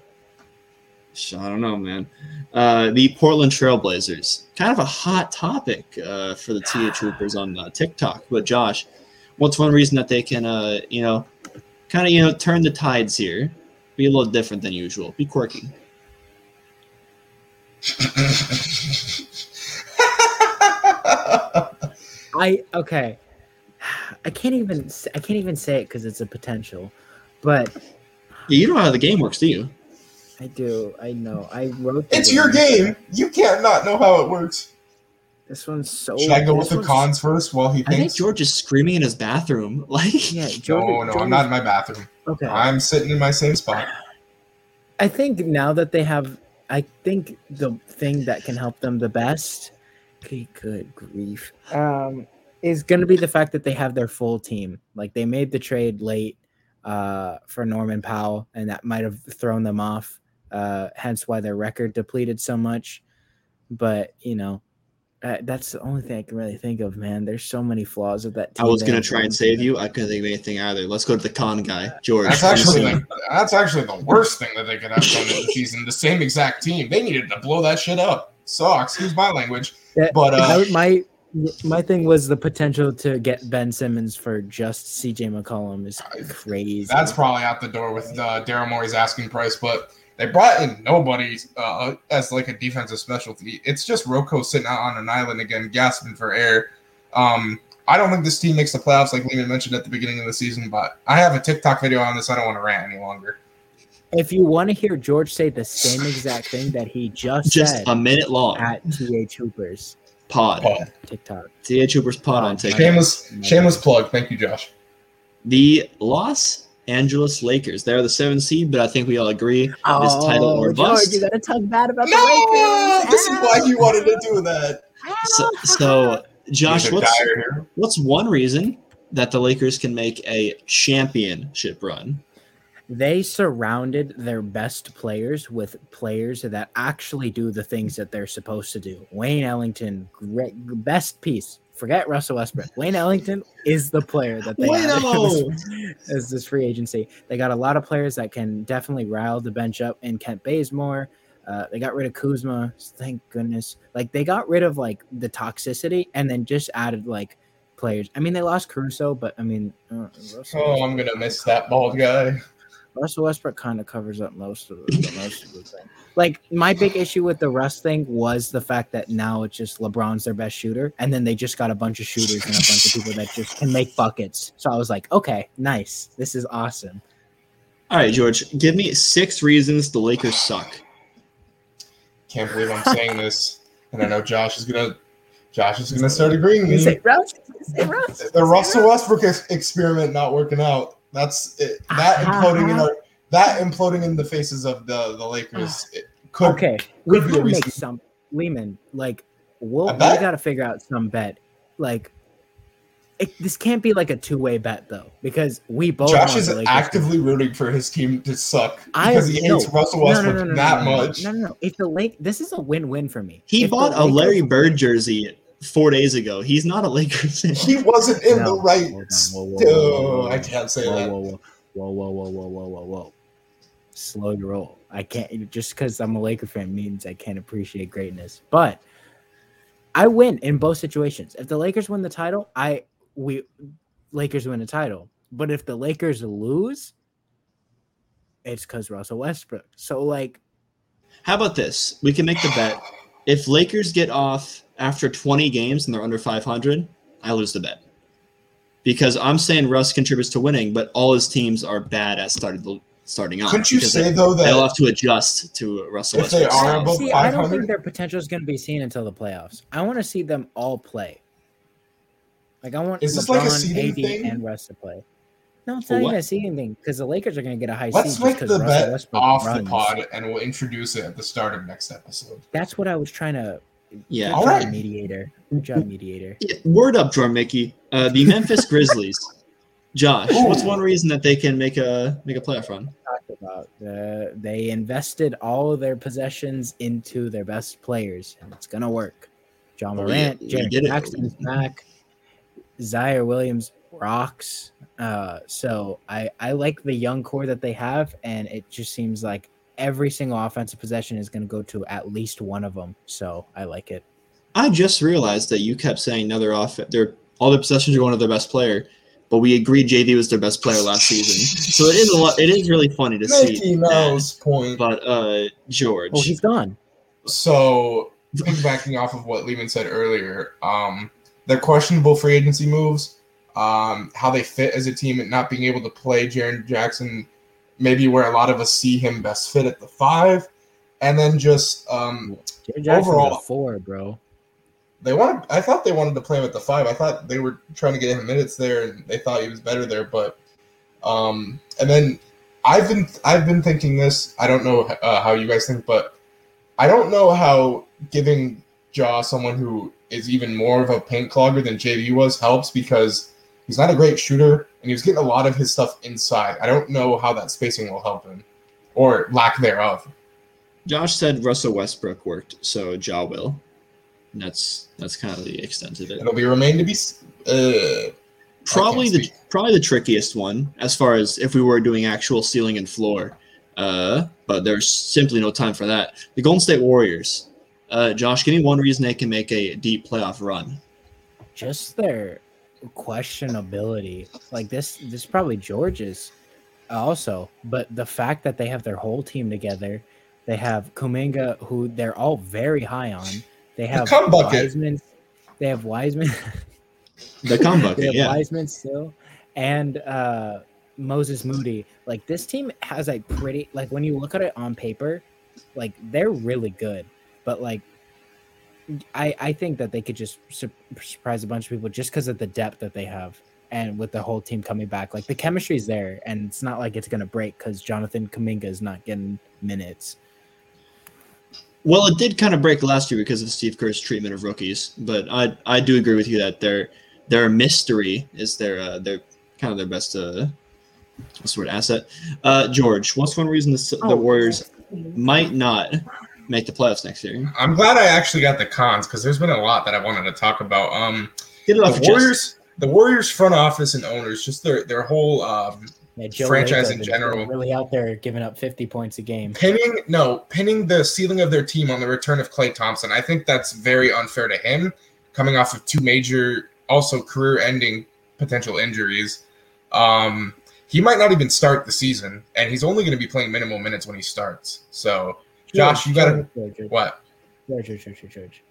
I don't know, man. Uh, the Portland Trailblazers, kind of a hot topic uh, for the TH Hoopers on uh, TikTok. But Josh, what's one reason that they can, uh, you know, kind of you know turn the tides here, be a little different than usual, be quirky? I okay. I can't even I can't even say it because it's a potential, but Yeah, you don't know how the game works, do you? I do. I know. I wrote. the it's your game. You can't not know how it works. This one's so. Should I go with the cons first while he I think? George is screaming in his bathroom. Like, Yeah, No, Jordan, no, I'm not in my bathroom. Okay. I'm sitting in my same spot. I think now that they have, I think the thing that can help them the best, okay, good grief, um, is going to be the fact that they have their full team. Like they made the trade late uh, for Norman Powell, and that might have thrown them off. Uh, hence why their record depleted so much. But you know, uh, that's the only thing I can really think of. Man, there's so many flaws with that I was gonna try and save you. I couldn't think of anything either. Let's go to the con guy, George. That's what do you actually see? like, that's actually the worst thing that they could have done in the season. The same exact team. They needed to blow that shit up. So excuse my language. Yeah, But, uh, that- my my thing was the potential to get Ben Simmons for just CJ McCollum is crazy. That's probably out the door with uh, Daryl Morey's asking price, but they brought in nobody uh, as like a defensive specialty. It's just Rocco sitting out on an island again, gasping for air. Um, I don't think this team makes the playoffs, like Lehman mentioned at the beginning of the season. But I have a TikTok video on this. I don't want to rant any longer. if you want to hear George say the same exact thing that he just, Just said a minute long at TH Hoopers pod. Pod. TikTok. TH Hoopers pod on TikTok. Shameless, shameless plug. Thank you, Josh. The Los Angeles Lakers. They're the seventh seed, but I think we all agree this title oh, or Oh, George, bust. you gotta talk bad about No, the Lakers. this is why he wanted to do that. So, so Josh, what's what's one reason that the Lakers can make a championship run? they surrounded their best players with players that actually do the things that they're supposed to do. Wayne Ellington, great, best piece. Forget Russell Westbrook. Wayne Ellington is the player that they as this free agency. They got a lot of players that can definitely rile the bench up. And Kent Bazemore, uh, they got rid of Kuzma. Thank goodness. Like they got rid of like the toxicity and then just added like players. I mean, they lost Caruso, but I mean, uh, Oh, I'm gonna miss that bald guy. Russell Westbrook kind of covers up most of the most of the thing. Like my big issue with the Russ thing was the fact that now it's just LeBron's their best shooter, and then they just got a bunch of shooters and a bunch of people that just can make buckets. So I was like, okay, nice, this is awesome. All right, George, give me six reasons the Lakers suck. Can't believe I'm saying this, and I know Josh is gonna. Josh is gonna start agreeing You with say me. Russ, you say Russ. The Russell Westbrook ex- experiment not working out. That's it, that imploding in our that imploding in the faces of the the Lakers ah. could okay. Could we could be make some Lehman like we'll we got to figure out some bet like. It, this can't be like a two-way bet though, because we both. Josh is actively rooting for his team to suck because I, he hates no, Russell Westbrook no, no, that much. No, no, no. If the Lake, this is a win-win for me. He if bought a Larry Bird jersey four days ago. He's not a Lakers. he wasn't in the right. Whoa, whoa, whoa, whoa, I can't say that. Whoa, whoa, whoa, whoa, whoa, whoa, whoa slow your roll. I can't just because I'm a Laker fan means I can't appreciate greatness. But I win in both situations. If the Lakers win the title, I we Lakers win the title. But if the Lakers lose, it's because Russell Westbrook. So like, How about this? We can make the bet. If Lakers get off after 20 games and they're under 500, I lose the bet. Because I'm saying Russ contributes to winning, but all his teams are bad at starting the starting off. Couldn't you say they, though they'll have to adjust to Russell If they Westbrook. are above see, I don't think their potential is going to be seen until the playoffs. I want to see them all play. Like I want Is this LeBron, like a seeding AD, thing? and Russ to play. No, it's For not what? even a seeding thing because the Lakers are going to get a high let's seed make just because the Russell bet Westbrook off runs. the pod and we'll introduce it at the start of next episode. That's what I was trying to. Yeah. Good All job, right. mediator. Good job, mediator. Yeah, Word up, Drum Mickey. Uh, the Memphis Grizzlies. Josh, Ooh. what's one reason that they can make a make a playoff run? talked about. Uh, they invested all of their possessions into their best players, and it's gonna work. Ja Oh, Morant, yeah, Jaren did it. Jackson's back. Ziaire Williams rocks. Uh, so I I like the young core that they have, and it just seems like every single offensive possession is going to go to at least one of them. So I like it. I just realized that you kept saying another off their all their possessions are going to their best player, but we agreed JV was their best player last season. So it is a lot. It is really funny to Mickey see. that. Mouse point. But uh, George, Oh, he's gone. So piggybacking off of what Lehman said earlier, um, their questionable free agency moves, um, how they fit as a team, and not being able to play Jaren Jackson, maybe where a lot of us see him best fit at the five, and then just um, Jaren Overall- a four, bro. They wanted. I thought they wanted to play him at the five. I thought they were trying to get him minutes there, and they thought he was better there. But um, and then I've been I've been thinking this. I don't know uh, how you guys think, but I don't know how giving Ja someone who is even more of a paint clogger than JV was helps because he's not a great shooter and he was getting a lot of his stuff inside. I don't know how that spacing will help him or lack thereof. Josh said Russell Westbrook worked, so Ja will. And that's that's kind of the extent of it. It'll be remain to be. Uh, Probably the speak. probably the trickiest one as far as if we were doing actual ceiling and floor. Uh, but there's simply no time for that. The Golden State Warriors. Uh, Josh, give me one reason they can make a deep playoff run. just their questionability. Like this, this is probably George's also, but the fact that they have their whole team together, they have Kuminga, who they're all very high on. They have bucket. Wiseman. They have Wiseman. The cum they have yeah. Wiseman still, and uh, Moses Moody. Like this team has a pretty like when you look at it on paper, like they're really good, but like I I think that they could just sur- surprise a bunch of people just because of the depth that they have. And with the whole team coming back, like the chemistry's there, and it's not like it's gonna break because Jonathan Kuminga is not getting minutes. Well, it did kind of break last year because of Steve Kerr's treatment of rookies, but I I do agree with you that their their mystery is their uh, their kind of their best uh what's the word asset. Uh, George, what's one reason the, the Oh. Warriors might not make the playoffs next year? I'm glad I actually got the cons because there's been a lot that I wanted to talk about. Um, Get it off the your chest. Warriors, the Warriors front office and owners, just their their whole um, Yeah, Joe Franchise Lacob in general. really out there giving up fifty points a game. pinning no pinning the ceiling of their team on the return of Klay Thompson. I think that's very unfair to him, coming off of two major, also career-ending potential injuries. Um, he might not even start the season, and he's only going to be playing minimal minutes when he starts. So, Josh, you George, George, what? George, George, George, George, George.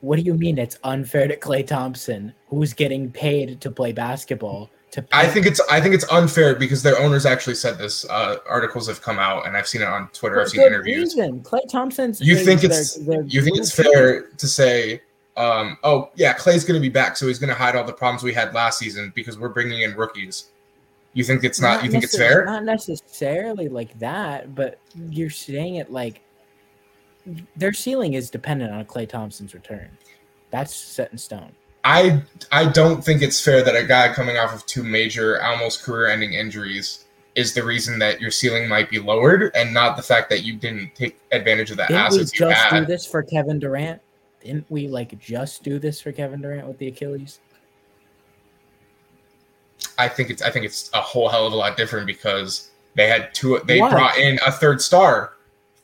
What do you mean it's unfair to Klay Thompson, who's getting paid to play basketball? I think it's I think it's unfair because their owners actually said this. Uh, articles have come out, and I've seen it on Twitter. For I've seen interviews. reason. Klay Thompson's. You think it's- their You think it's fair to say, um, oh yeah, Klay's going to be back, so he's going to hide all the problems we had last season because we're bringing in rookies. You think it's not? you think it's fair? Not necessarily like that, but you're saying it like their ceiling is dependent on Klay Thompson's return. That's set in stone. I I don't think it's fair that a guy coming off of two major, almost career-ending injuries is the reason that your ceiling might be lowered, and not the fact that you didn't take advantage of the assets. Didn't we just do this for Kevin Durant? Didn't we like just do this for Kevin Durant with the Achilles? I think it's I think it's a whole hell of a lot different because They had two. They Why? brought in a third star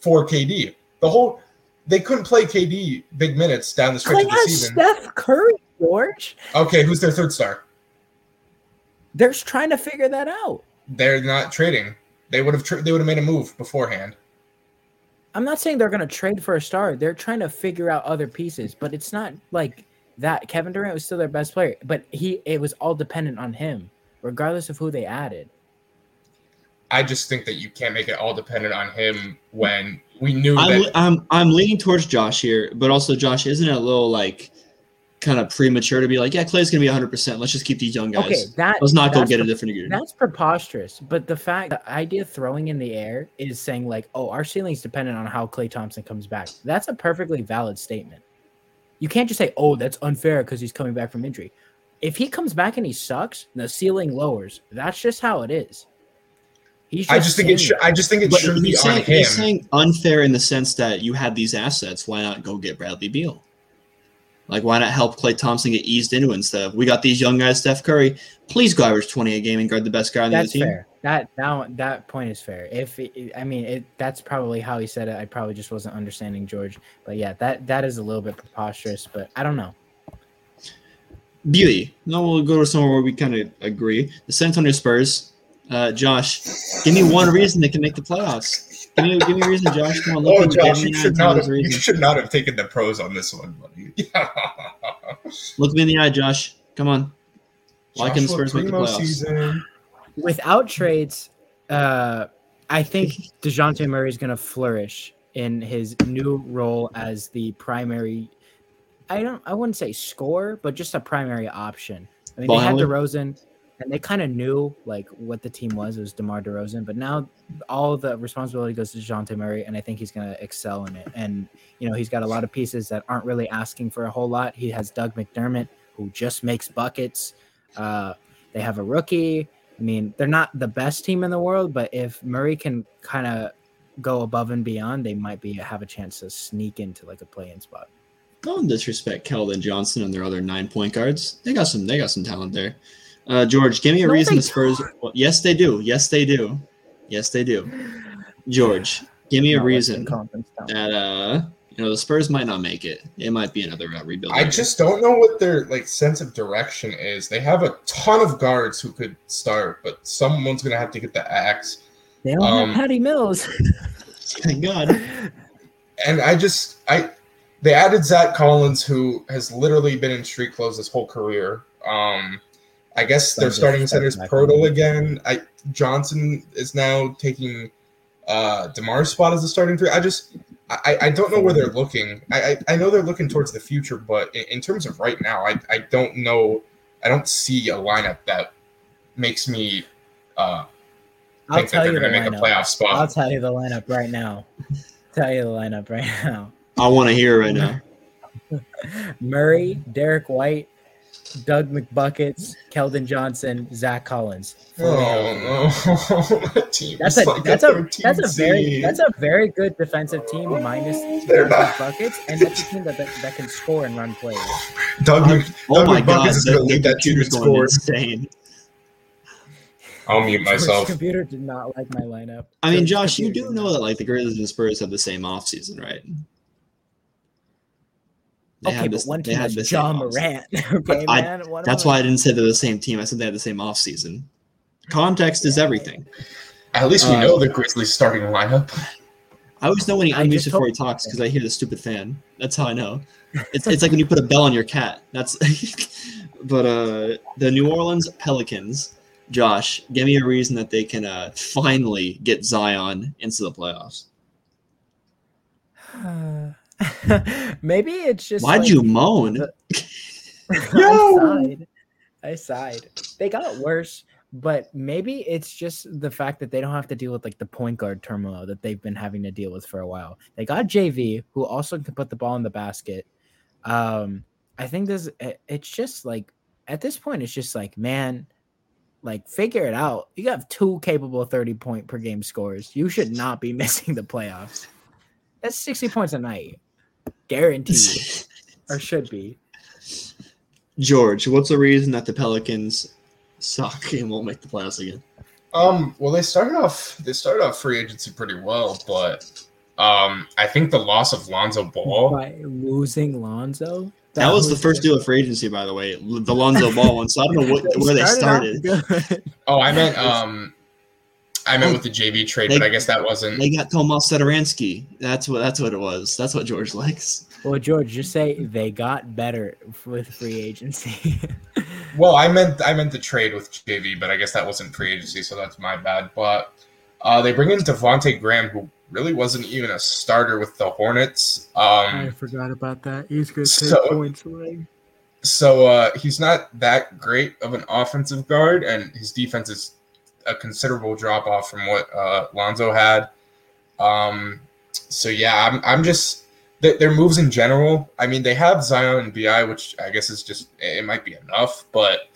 for KD. The whole they couldn't play KD big minutes down the stretch Klay of the season. Steph Curry, George. Okay, who's their third star? They're trying to figure that out. They're not trading. They would have tra- they would have made a move beforehand. I'm not saying they're going to trade for a star. They're trying to figure out other pieces, but it's not like that. Kevin Durant was still their best player, but he it was all dependent on him, regardless of who they added. I just think that you can't make it all dependent on him when we knew I'm, that I'm I'm leaning towards Josh here, but also Josh isn't it a little like kind of premature to be like, yeah, Klay's gonna be 100. percent Let's just keep these young guys. Okay, that Let's not go that's get a different gear. That's preposterous. But the fact, the idea of throwing in the air is saying like, oh, our ceiling's dependent on how Klay Thompson comes back. That's a perfectly valid statement. You can't just say, oh, that's unfair because he's coming back from injury. If he comes back and he sucks, the ceiling lowers. That's just how it is. He's I just think it saying should. I just think it But should be he's on saying, him. he's saying unfair in the sense that you had these assets. Why not go get Bradley Beal? Like, why not help Klay Thompson get eased into it instead of we got these young guys, Steph Curry. Please go average 20 a game and guard the best guy on the team. fair. That that that point is fair. If it, I mean, it, that's probably how he said it. I probably just wasn't understanding George. But yeah, that that is a little bit preposterous. But I don't know. Beauty. Now we'll go to somewhere where we kind of agree. The San Antonio Spurs. Uh, Josh, give me one reason they can make the playoffs. Give me, give me a reason, Josh. Come on, look Oh, at me, Josh, you should not have. You should not have taken the pros on this one, buddy. Look me in the eye, Josh. Come on. Why can the Joshua Spurs make the Primo playoffs? season. Without trades, uh, I think Dejounte Murray is going to flourish in his new role as the primary. I don't. I wouldn't say score, but just a primary option. I mean, Ball they had handler? DeRozan, and they kind of knew like what the team was. It was DeMar DeRozan, but now all the responsibility goes to Dejounte Murray, and I think he's going to excel in it. And you know, he's got a lot of pieces that aren't really asking for a whole lot. He has Doug McDermott, who just makes buckets. Uh, they have a rookie. I mean, they're not the best team in the world, but if Murray can kind of go above and beyond, they might be have a chance to sneak into like a play-in spot. Don't disrespect Keldon Johnson and their other nine point guards. They got some. They got some talent there. Uh, George, give me a No, reason the Spurs. Well, yes, they do. Yes, they do. Yes, they do. George, give me a reason Western that uh, you know, the Spurs might not make it. It might be another uh, rebuild. I just don't know what their like sense of direction is. They have a ton of guards who could start, but someone's gonna have to get the axe. They don't um, have Patty Mills. thank God. And I just I they added Zach Collins, who has literally been in street clothes his whole career. Um, I guess their Don't starting disrespect center's Jakob Poeltl again. I Johnson is now taking uh Demar's spot as the starting three. I just I, I don't know where they're looking. I, I I know they're looking towards the future, but in, in terms of right now, I, I don't know. I don't see a lineup that makes me uh, I'll think that they're going to make a playoff spot. I'll tell you the lineup right now. tell you the lineup right now. I want to hear it right now. Murray, Derek White, Doug McBuckets, Keldon Johnson, Zach Collins. Oh no, oh, That's a like that's a 13 that's a very seed. that's a very good defensive team minus They're Doug not. buckets, and that's a team that, that that can score and run plays. Doug. Oh Mc- Oh Doug my McBuckets God, is gonna the lead that team computer's in going scores. insane. I'll mute George's myself. computer did not like my lineup. I mean, Josh, you do know that like the Grizzlies and Spurs have the same offseason, right? They Okay, had but this- one they team had has the same Ja. Morant. Okay, I- man. One of That's why I didn't say they're the same team. I said they had the same offseason. Context is everything. At least we Uh, know the Grizzlies starting lineup. I always know when he I unmutes just before he talks because I hear the stupid fan. That's how I know. It's, it's like when you put a bell on your cat. That's. but uh, the New Orleans Pelicans, Josh, give me a reason that they can uh, finally get Zion into the playoffs. Maybe it's just. Why'd like- you moan? I sighed. I sighed. They got worse, but maybe it's just the fact that they don't have to deal with like the point guard turmoil that they've been having to deal with for a while. They got JV, who also can put the ball in the basket. Um, I think this. It's just like at this point, it's just like man, like figure it out. You have two capable thirty point per game scores. You should not be missing the playoffs. That's sixty points a night, guaranteed, or should be. George, what's the reason that the Pelicans suck and won't make the playoffs again? Um, well, they started off they started off free agency pretty well, but um, I think the loss of Lonzo Ball. By losing Lonzo. That was the first deal of free agency, by the way, the Lonzo Ball one. So I don't know what, where they started. Oh, I meant um, I meant with the JV trade, They- but I guess that wasn't. They got Tomas Satoransky. That's what that's what it was. That's what George likes. well, George, just say they got better with free agency. Well, I meant I meant the trade with JV, but I guess that wasn't free agency, so that's my bad. But uh, they bring in Devonte Graham, who really wasn't even a starter with the Hornets. Um, I forgot about that. He's good So- points away. so uh, he's not that great of an offensive guard, and his defense is a considerable drop off from what uh, Lonzo had. Um, so yeah, I'm I'm just th- their moves in general. I mean, they have Zion and Bi, which I guess is just it might be enough, but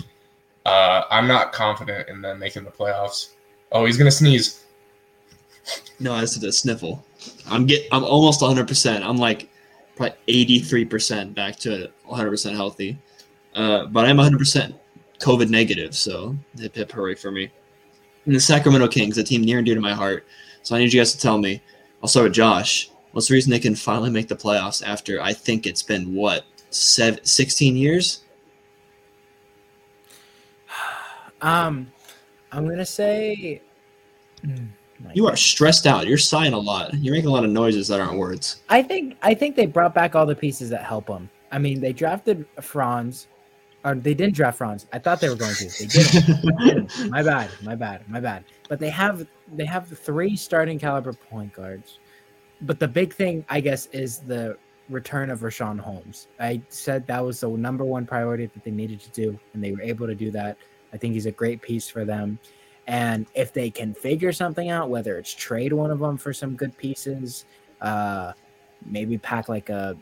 uh, I'm not confident in them making the playoffs. Oh, he's gonna sneeze. No, that's the sniffle. I'm get. I'm almost 100. percent I'm like probably 83 percent back to 100 percent healthy. Uh, but I'm 100 percent COVID negative, so hip hip hooray for me. And the Sacramento Kings, a team near and dear to my heart. So I need you guys to tell me. I'll start with Josh. What's the reason they can finally make the playoffs after I think it's been what seven, 16 years? Um, I'm gonna say. You are stressed out. You're sighing a lot. You're making a lot of noises that aren't words. I think I think they brought back all the pieces that help them. I mean, they drafted Franz, or they didn't draft Franz. I thought they were going to. They didn't. my bad. My bad. My bad. But they have they have three starting caliber point guards. But the big thing, I guess, is the return of Richaun Holmes. I said that was the number one priority that they needed to do, and they were able to do that. I think he's a great piece for them. And if they can figure something out, whether it's trade one of them for some good pieces, uh, maybe pack like a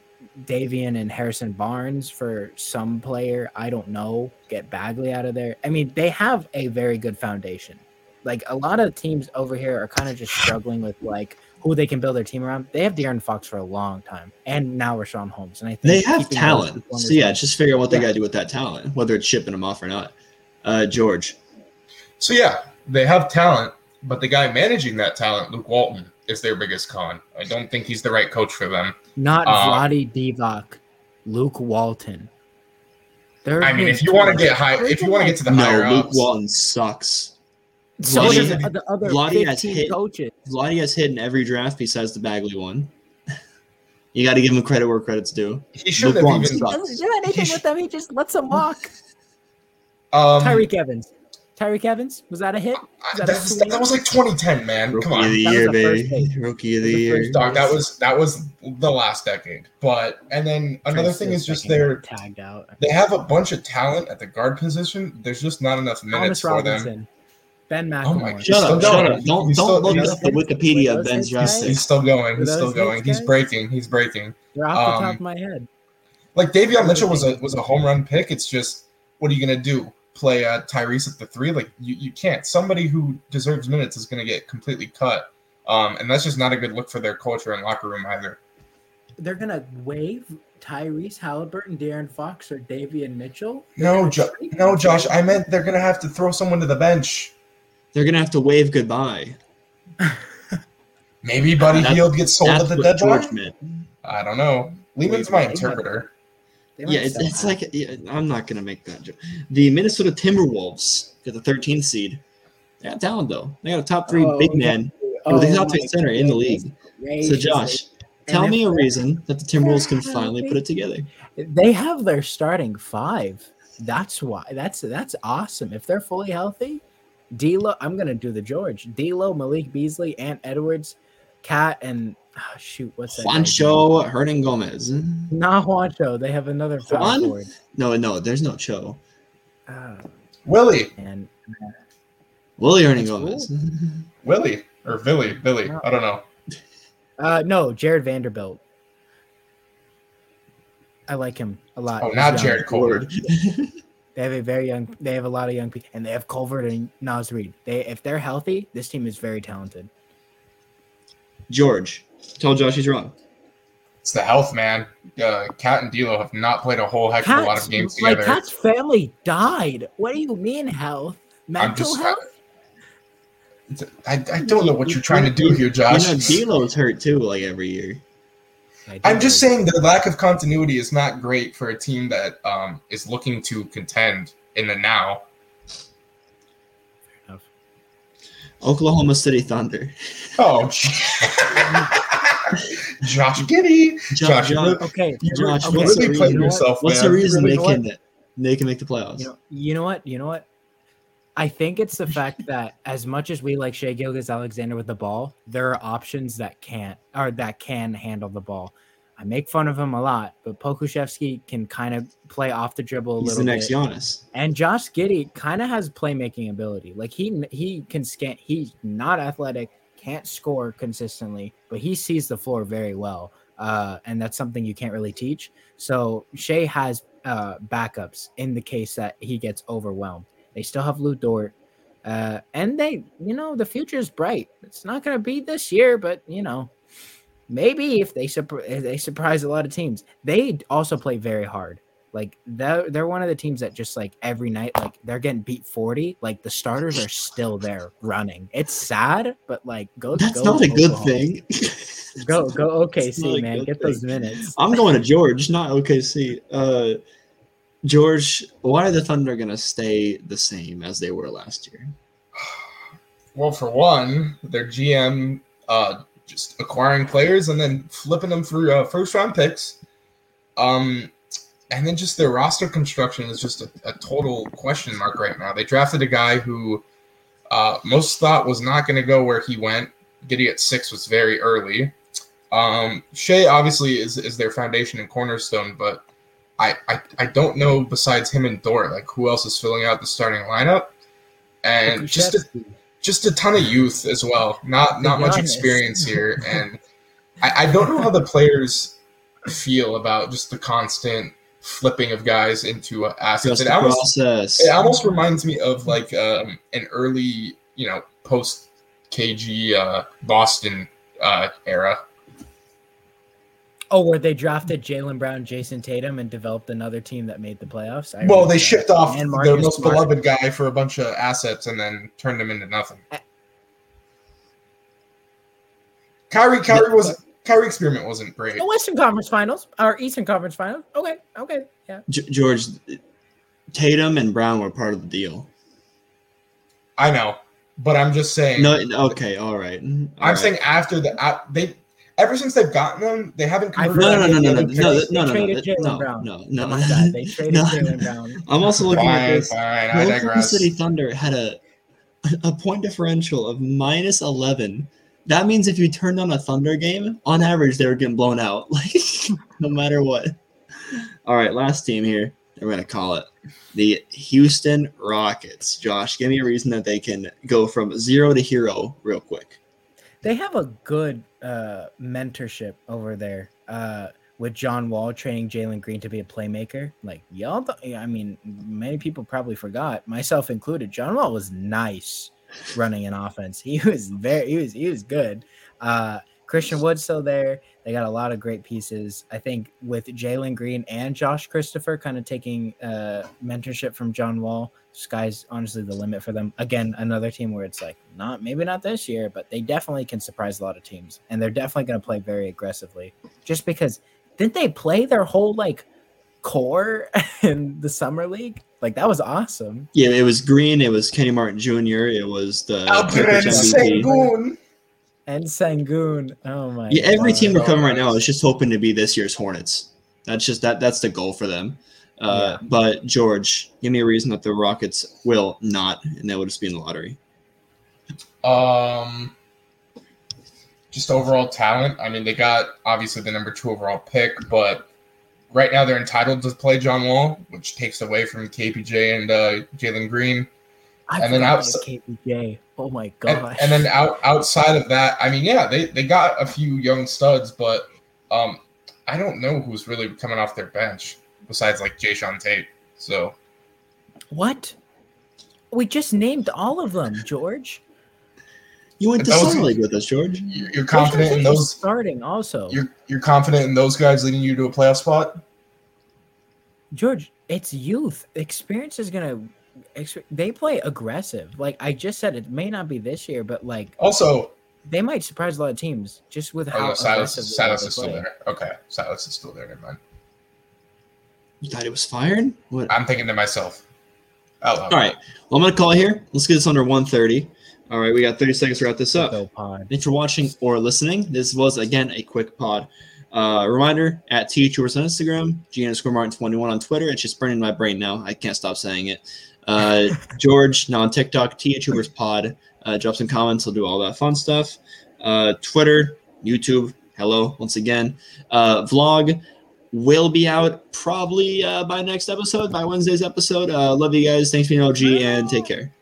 Davion and Harrison Barnes for some player. I don't know. Get Bagley out of there. I mean, they have a very good foundation. Like a lot of teams over here are kind of just struggling with like who they can build their team around. They have De'Aaron Fox for a long time, and now Richaun Holmes. And I think They have talent. So yeah, just figure out what they Yeah. got to do with that talent, whether it's shipping them off or not. Uh, George, So yeah, they have talent, but the guy managing that talent, Luke Walton, is their biggest con. I don't think he's the right coach for them. not uh, Vlade Divac, Luke Walton. They're I mean, if you want to get high, if you want to get to the no, higher Luke ups, Walton sucks. So Vlade- does the other Vlade has hit- coaches. Vlade has hit in every draft besides the Bagley one. you got to give him credit where credit's due. he should have Luke Walton even. sucks. He doesn't do anything He with them. He just lets them walk. Um, Tyreke Evans. Tyreke Evans was that a hit? Was that a that was like 2010, man. Rookie Come of the That was year, the baby. Rookie of the the year. dog. That was that was the last decade. But and then another thing is just they're they're tagged out. they have a bunch of talent at the guard position. There's just not enough minutes Thomas for them. Robinson, Ben Oh my McLemore. Shut up! Still Shut up! Don't He's don't still- look he's- up the Wikipedia of Those Ben's draft. He's still going. He's still going. He's breaking. He's breaking. They're off the top Um, of my head. Like Davion Mitchell was a was a home run pick. It's just what are you gonna do? Play uh, Tyrese at the three? Like you, you can't. Somebody who deserves minutes is gonna get completely cut. Um, and that's just not a good look for their culture and locker room either. They're gonna waive Tyrese Halliburton, De'Aaron Fox, or Davion Mitchell. No, jo- no, Josh. I meant they're gonna have to throw someone to the bench. They're gonna have to wave goodbye. Maybe Buddy Hield gets sold at the deadline. I don't know. Lehman's my wait, interpreter. They Yeah, it's, it's like yeah, I'm not gonna make that joke. The Minnesota Timberwolves got the 13th seed. They got talent though. They got a top three Oh, big man Oh top three center in the league. So. Josh, tell me a reason that the Timberwolves can finally put it together. They have their starting five. That's why. That's that's awesome. If they're fully healthy, D'Lo. I'm gonna do the George. D'Lo, Malik Beasley, Ant Edwards, KAT, and oh, shoot, what's that? guy's Juancho Hernangomez. Not Juancho. They have another power Juan? forward. No, no, there's no Cho. Uh, Willie, and Willie Hernan That's Gomez. Willie, or Billy, Billy. I don't know. uh, no, Jarred Vanderbilt. I like him a lot. Oh, He's not. Jared Culver. They have a very young. They have a lot of young people, and they have Culver and Naz Reid. They, if they're healthy, this team is very talented. George, tell Josh he's wrong. It's the health, man. Uh, KAT and D'Lo have not played a whole heck of a lot of games together. like together. KAT's family died. What do you mean health? I'm Mental just, health? I, I don't know what you're trying to do here, Josh. You know, D'Lo's hurt too, like every year. I'm just saying the lack of continuity is not great for a team that um, is looking to contend in the now. Oklahoma City Thunder. Oh, Josh Giddey. Josh, Josh okay. Josh, okay. what's, really the, playing reason, yourself, what's man. the reason Really they what? can they can make the playoffs? You know, you know what? You know what? I think it's the fact that as much as we like Shai Gilgeous-Alexander with the ball, there are options that can't or that can handle the ball. I make fun of him a lot, but Pokusevski can kind of play off the dribble a He's little the next bit. Giannis. And Josh Giddey kind of has playmaking ability. Like he he can scan. He's not athletic, can't score consistently, but he sees the floor very well. Uh, and that's something you can't really teach. So Shai has uh, backups in the case that he gets overwhelmed. They still have Lu Dort. Uh, and they, you know, the future is bright. It's not going to be this year, but you know, maybe if they surpri- if they surprise a lot of teams. They also play very hard. Like they're they're one of the teams that just like every night, like they're getting beat forty. Like the starters are still there running. It's sad, but like go. That's go not a good thing. Go go It's not OKC man, get thing. those minutes. I'm going to George, not OKC. Uh, George, why are the Thunder going to stay the same as they were last year? Well, for one, their GM uh, just acquiring players and then flipping them for uh, first round picks. Um, and then just their roster construction is just a, a total question mark right now. They drafted a guy who uh, most thought was not going to go where he went. Getting at six was very early. Um, Shai obviously is, is their foundation and cornerstone, but I, I I don't know besides him and Dort like who else is filling out the starting lineup, and just a, just a ton of youth as well. Not not much experience here, and I, I don't know how the players feel about just the constant flipping of guys into uh, assets. Trust It almost process. it almost reminds me of like um, an early you know post KG uh, Boston uh, era. Oh, where they drafted Jaylen Brown, Jayson Tatum, and developed another team that made the playoffs. I Well, remember they that. shipped off And their most Smart. beloved guy for a bunch of assets and then turned them into nothing. Eh. Kyrie, Kyrie was Kyrie experiment wasn't great. The Western Conference Finals or Eastern Conference Finals. Okay, okay, yeah. G- George, Tatum and Brown were part of the deal. I know, but I'm just saying. No, okay, all right. all I'm right. saying after the uh, they ever since they've gotten them, they haven't I- converted. no, no, any no, no, no, no, no, no, no, traded that- Jaylen no, Brown. no, no. My they traded No. Jaylen Brown. I'm also looking at this. fine. I The Oklahoma digress. City Thunder had a a point differential of minus 11. That means if you turned on a Thunder game, on average they were getting blown out, like no matter what. All right, last team here. We're gonna call it the Houston Rockets. Josh, give me a reason that they can go from zero to hero real quick. They have a good uh, mentorship over there uh, with John Wall training Jalen Green to be a playmaker. Like y'all, th- I mean, many people probably forgot, myself included. John Wall was nice running an offense. He was very, he was, he was good. Uh, Christian Wood's still there. They got a lot of great pieces. I think with Jalen Green and Josh Christopher kind of taking uh, mentorship from John Wall, sky's honestly the limit for them. Again, another team where it's like not maybe not this year, but they definitely can surprise a lot of teams, and they're definitely going to play very aggressively. Just because didn't they play their whole like core in the summer league? Like that was awesome. Yeah, it was Green, it was Kenny Martin Jr., it was the Alperen Jokic MVP. Sengun. And Sengun. Oh my. Yeah, every team we're covering right now is just hoping to be this year's Hornets. That's just that. That's the goal for them. Uh, But George, give me a reason that the Rockets will not, and that would just be in the lottery. Um, just overall talent. I mean, they got obviously the number two overall pick, but right now they're entitled to play John Wall, which takes away from KPJ and uh, Jalen Green. I and then forgot outs- about KPJ. Oh my And, and then out outside of that, I mean, yeah, they, they got a few young studs, but um, I don't know who's really coming off their bench besides like Jae'Sean Tate. So what? We just named all of them, George. You went to That was- summer league with us, George. you're, you're confident in Jae'Sean Tate is those. starting also. You're you're confident in those guys leading you to a playoff spot. George, it's youth. Experience is gonna they play aggressive. Like I just said, it may not be this year, but like Also, they might surprise a lot of teams just with oh, how no, Silas, aggressive they Silas is to still there. Okay, Silas is still there. Never mind. You thought he was fired? What? I'm thinking to myself. Oh, All right. Well, I'm gonna call it here. Let's get this under 130. All right, we got 30 seconds to wrap this up. Thanks for watching or listening. This was again a quick pod. Uh, reminder at TH Hoopers on Instagram, G underscore Martin21 on Twitter. It's just burning my brain now. I can't stop saying it. Uh, George, now on TikTok, TH Hoopers pod. Uh, drop some comments. I'll do all that fun stuff. Uh, Twitter, YouTube, hello once again. Uh, vlog will be out probably uh, by next episode, by Wednesday's episode. Uh, love you guys. Thanks for being OG and take care.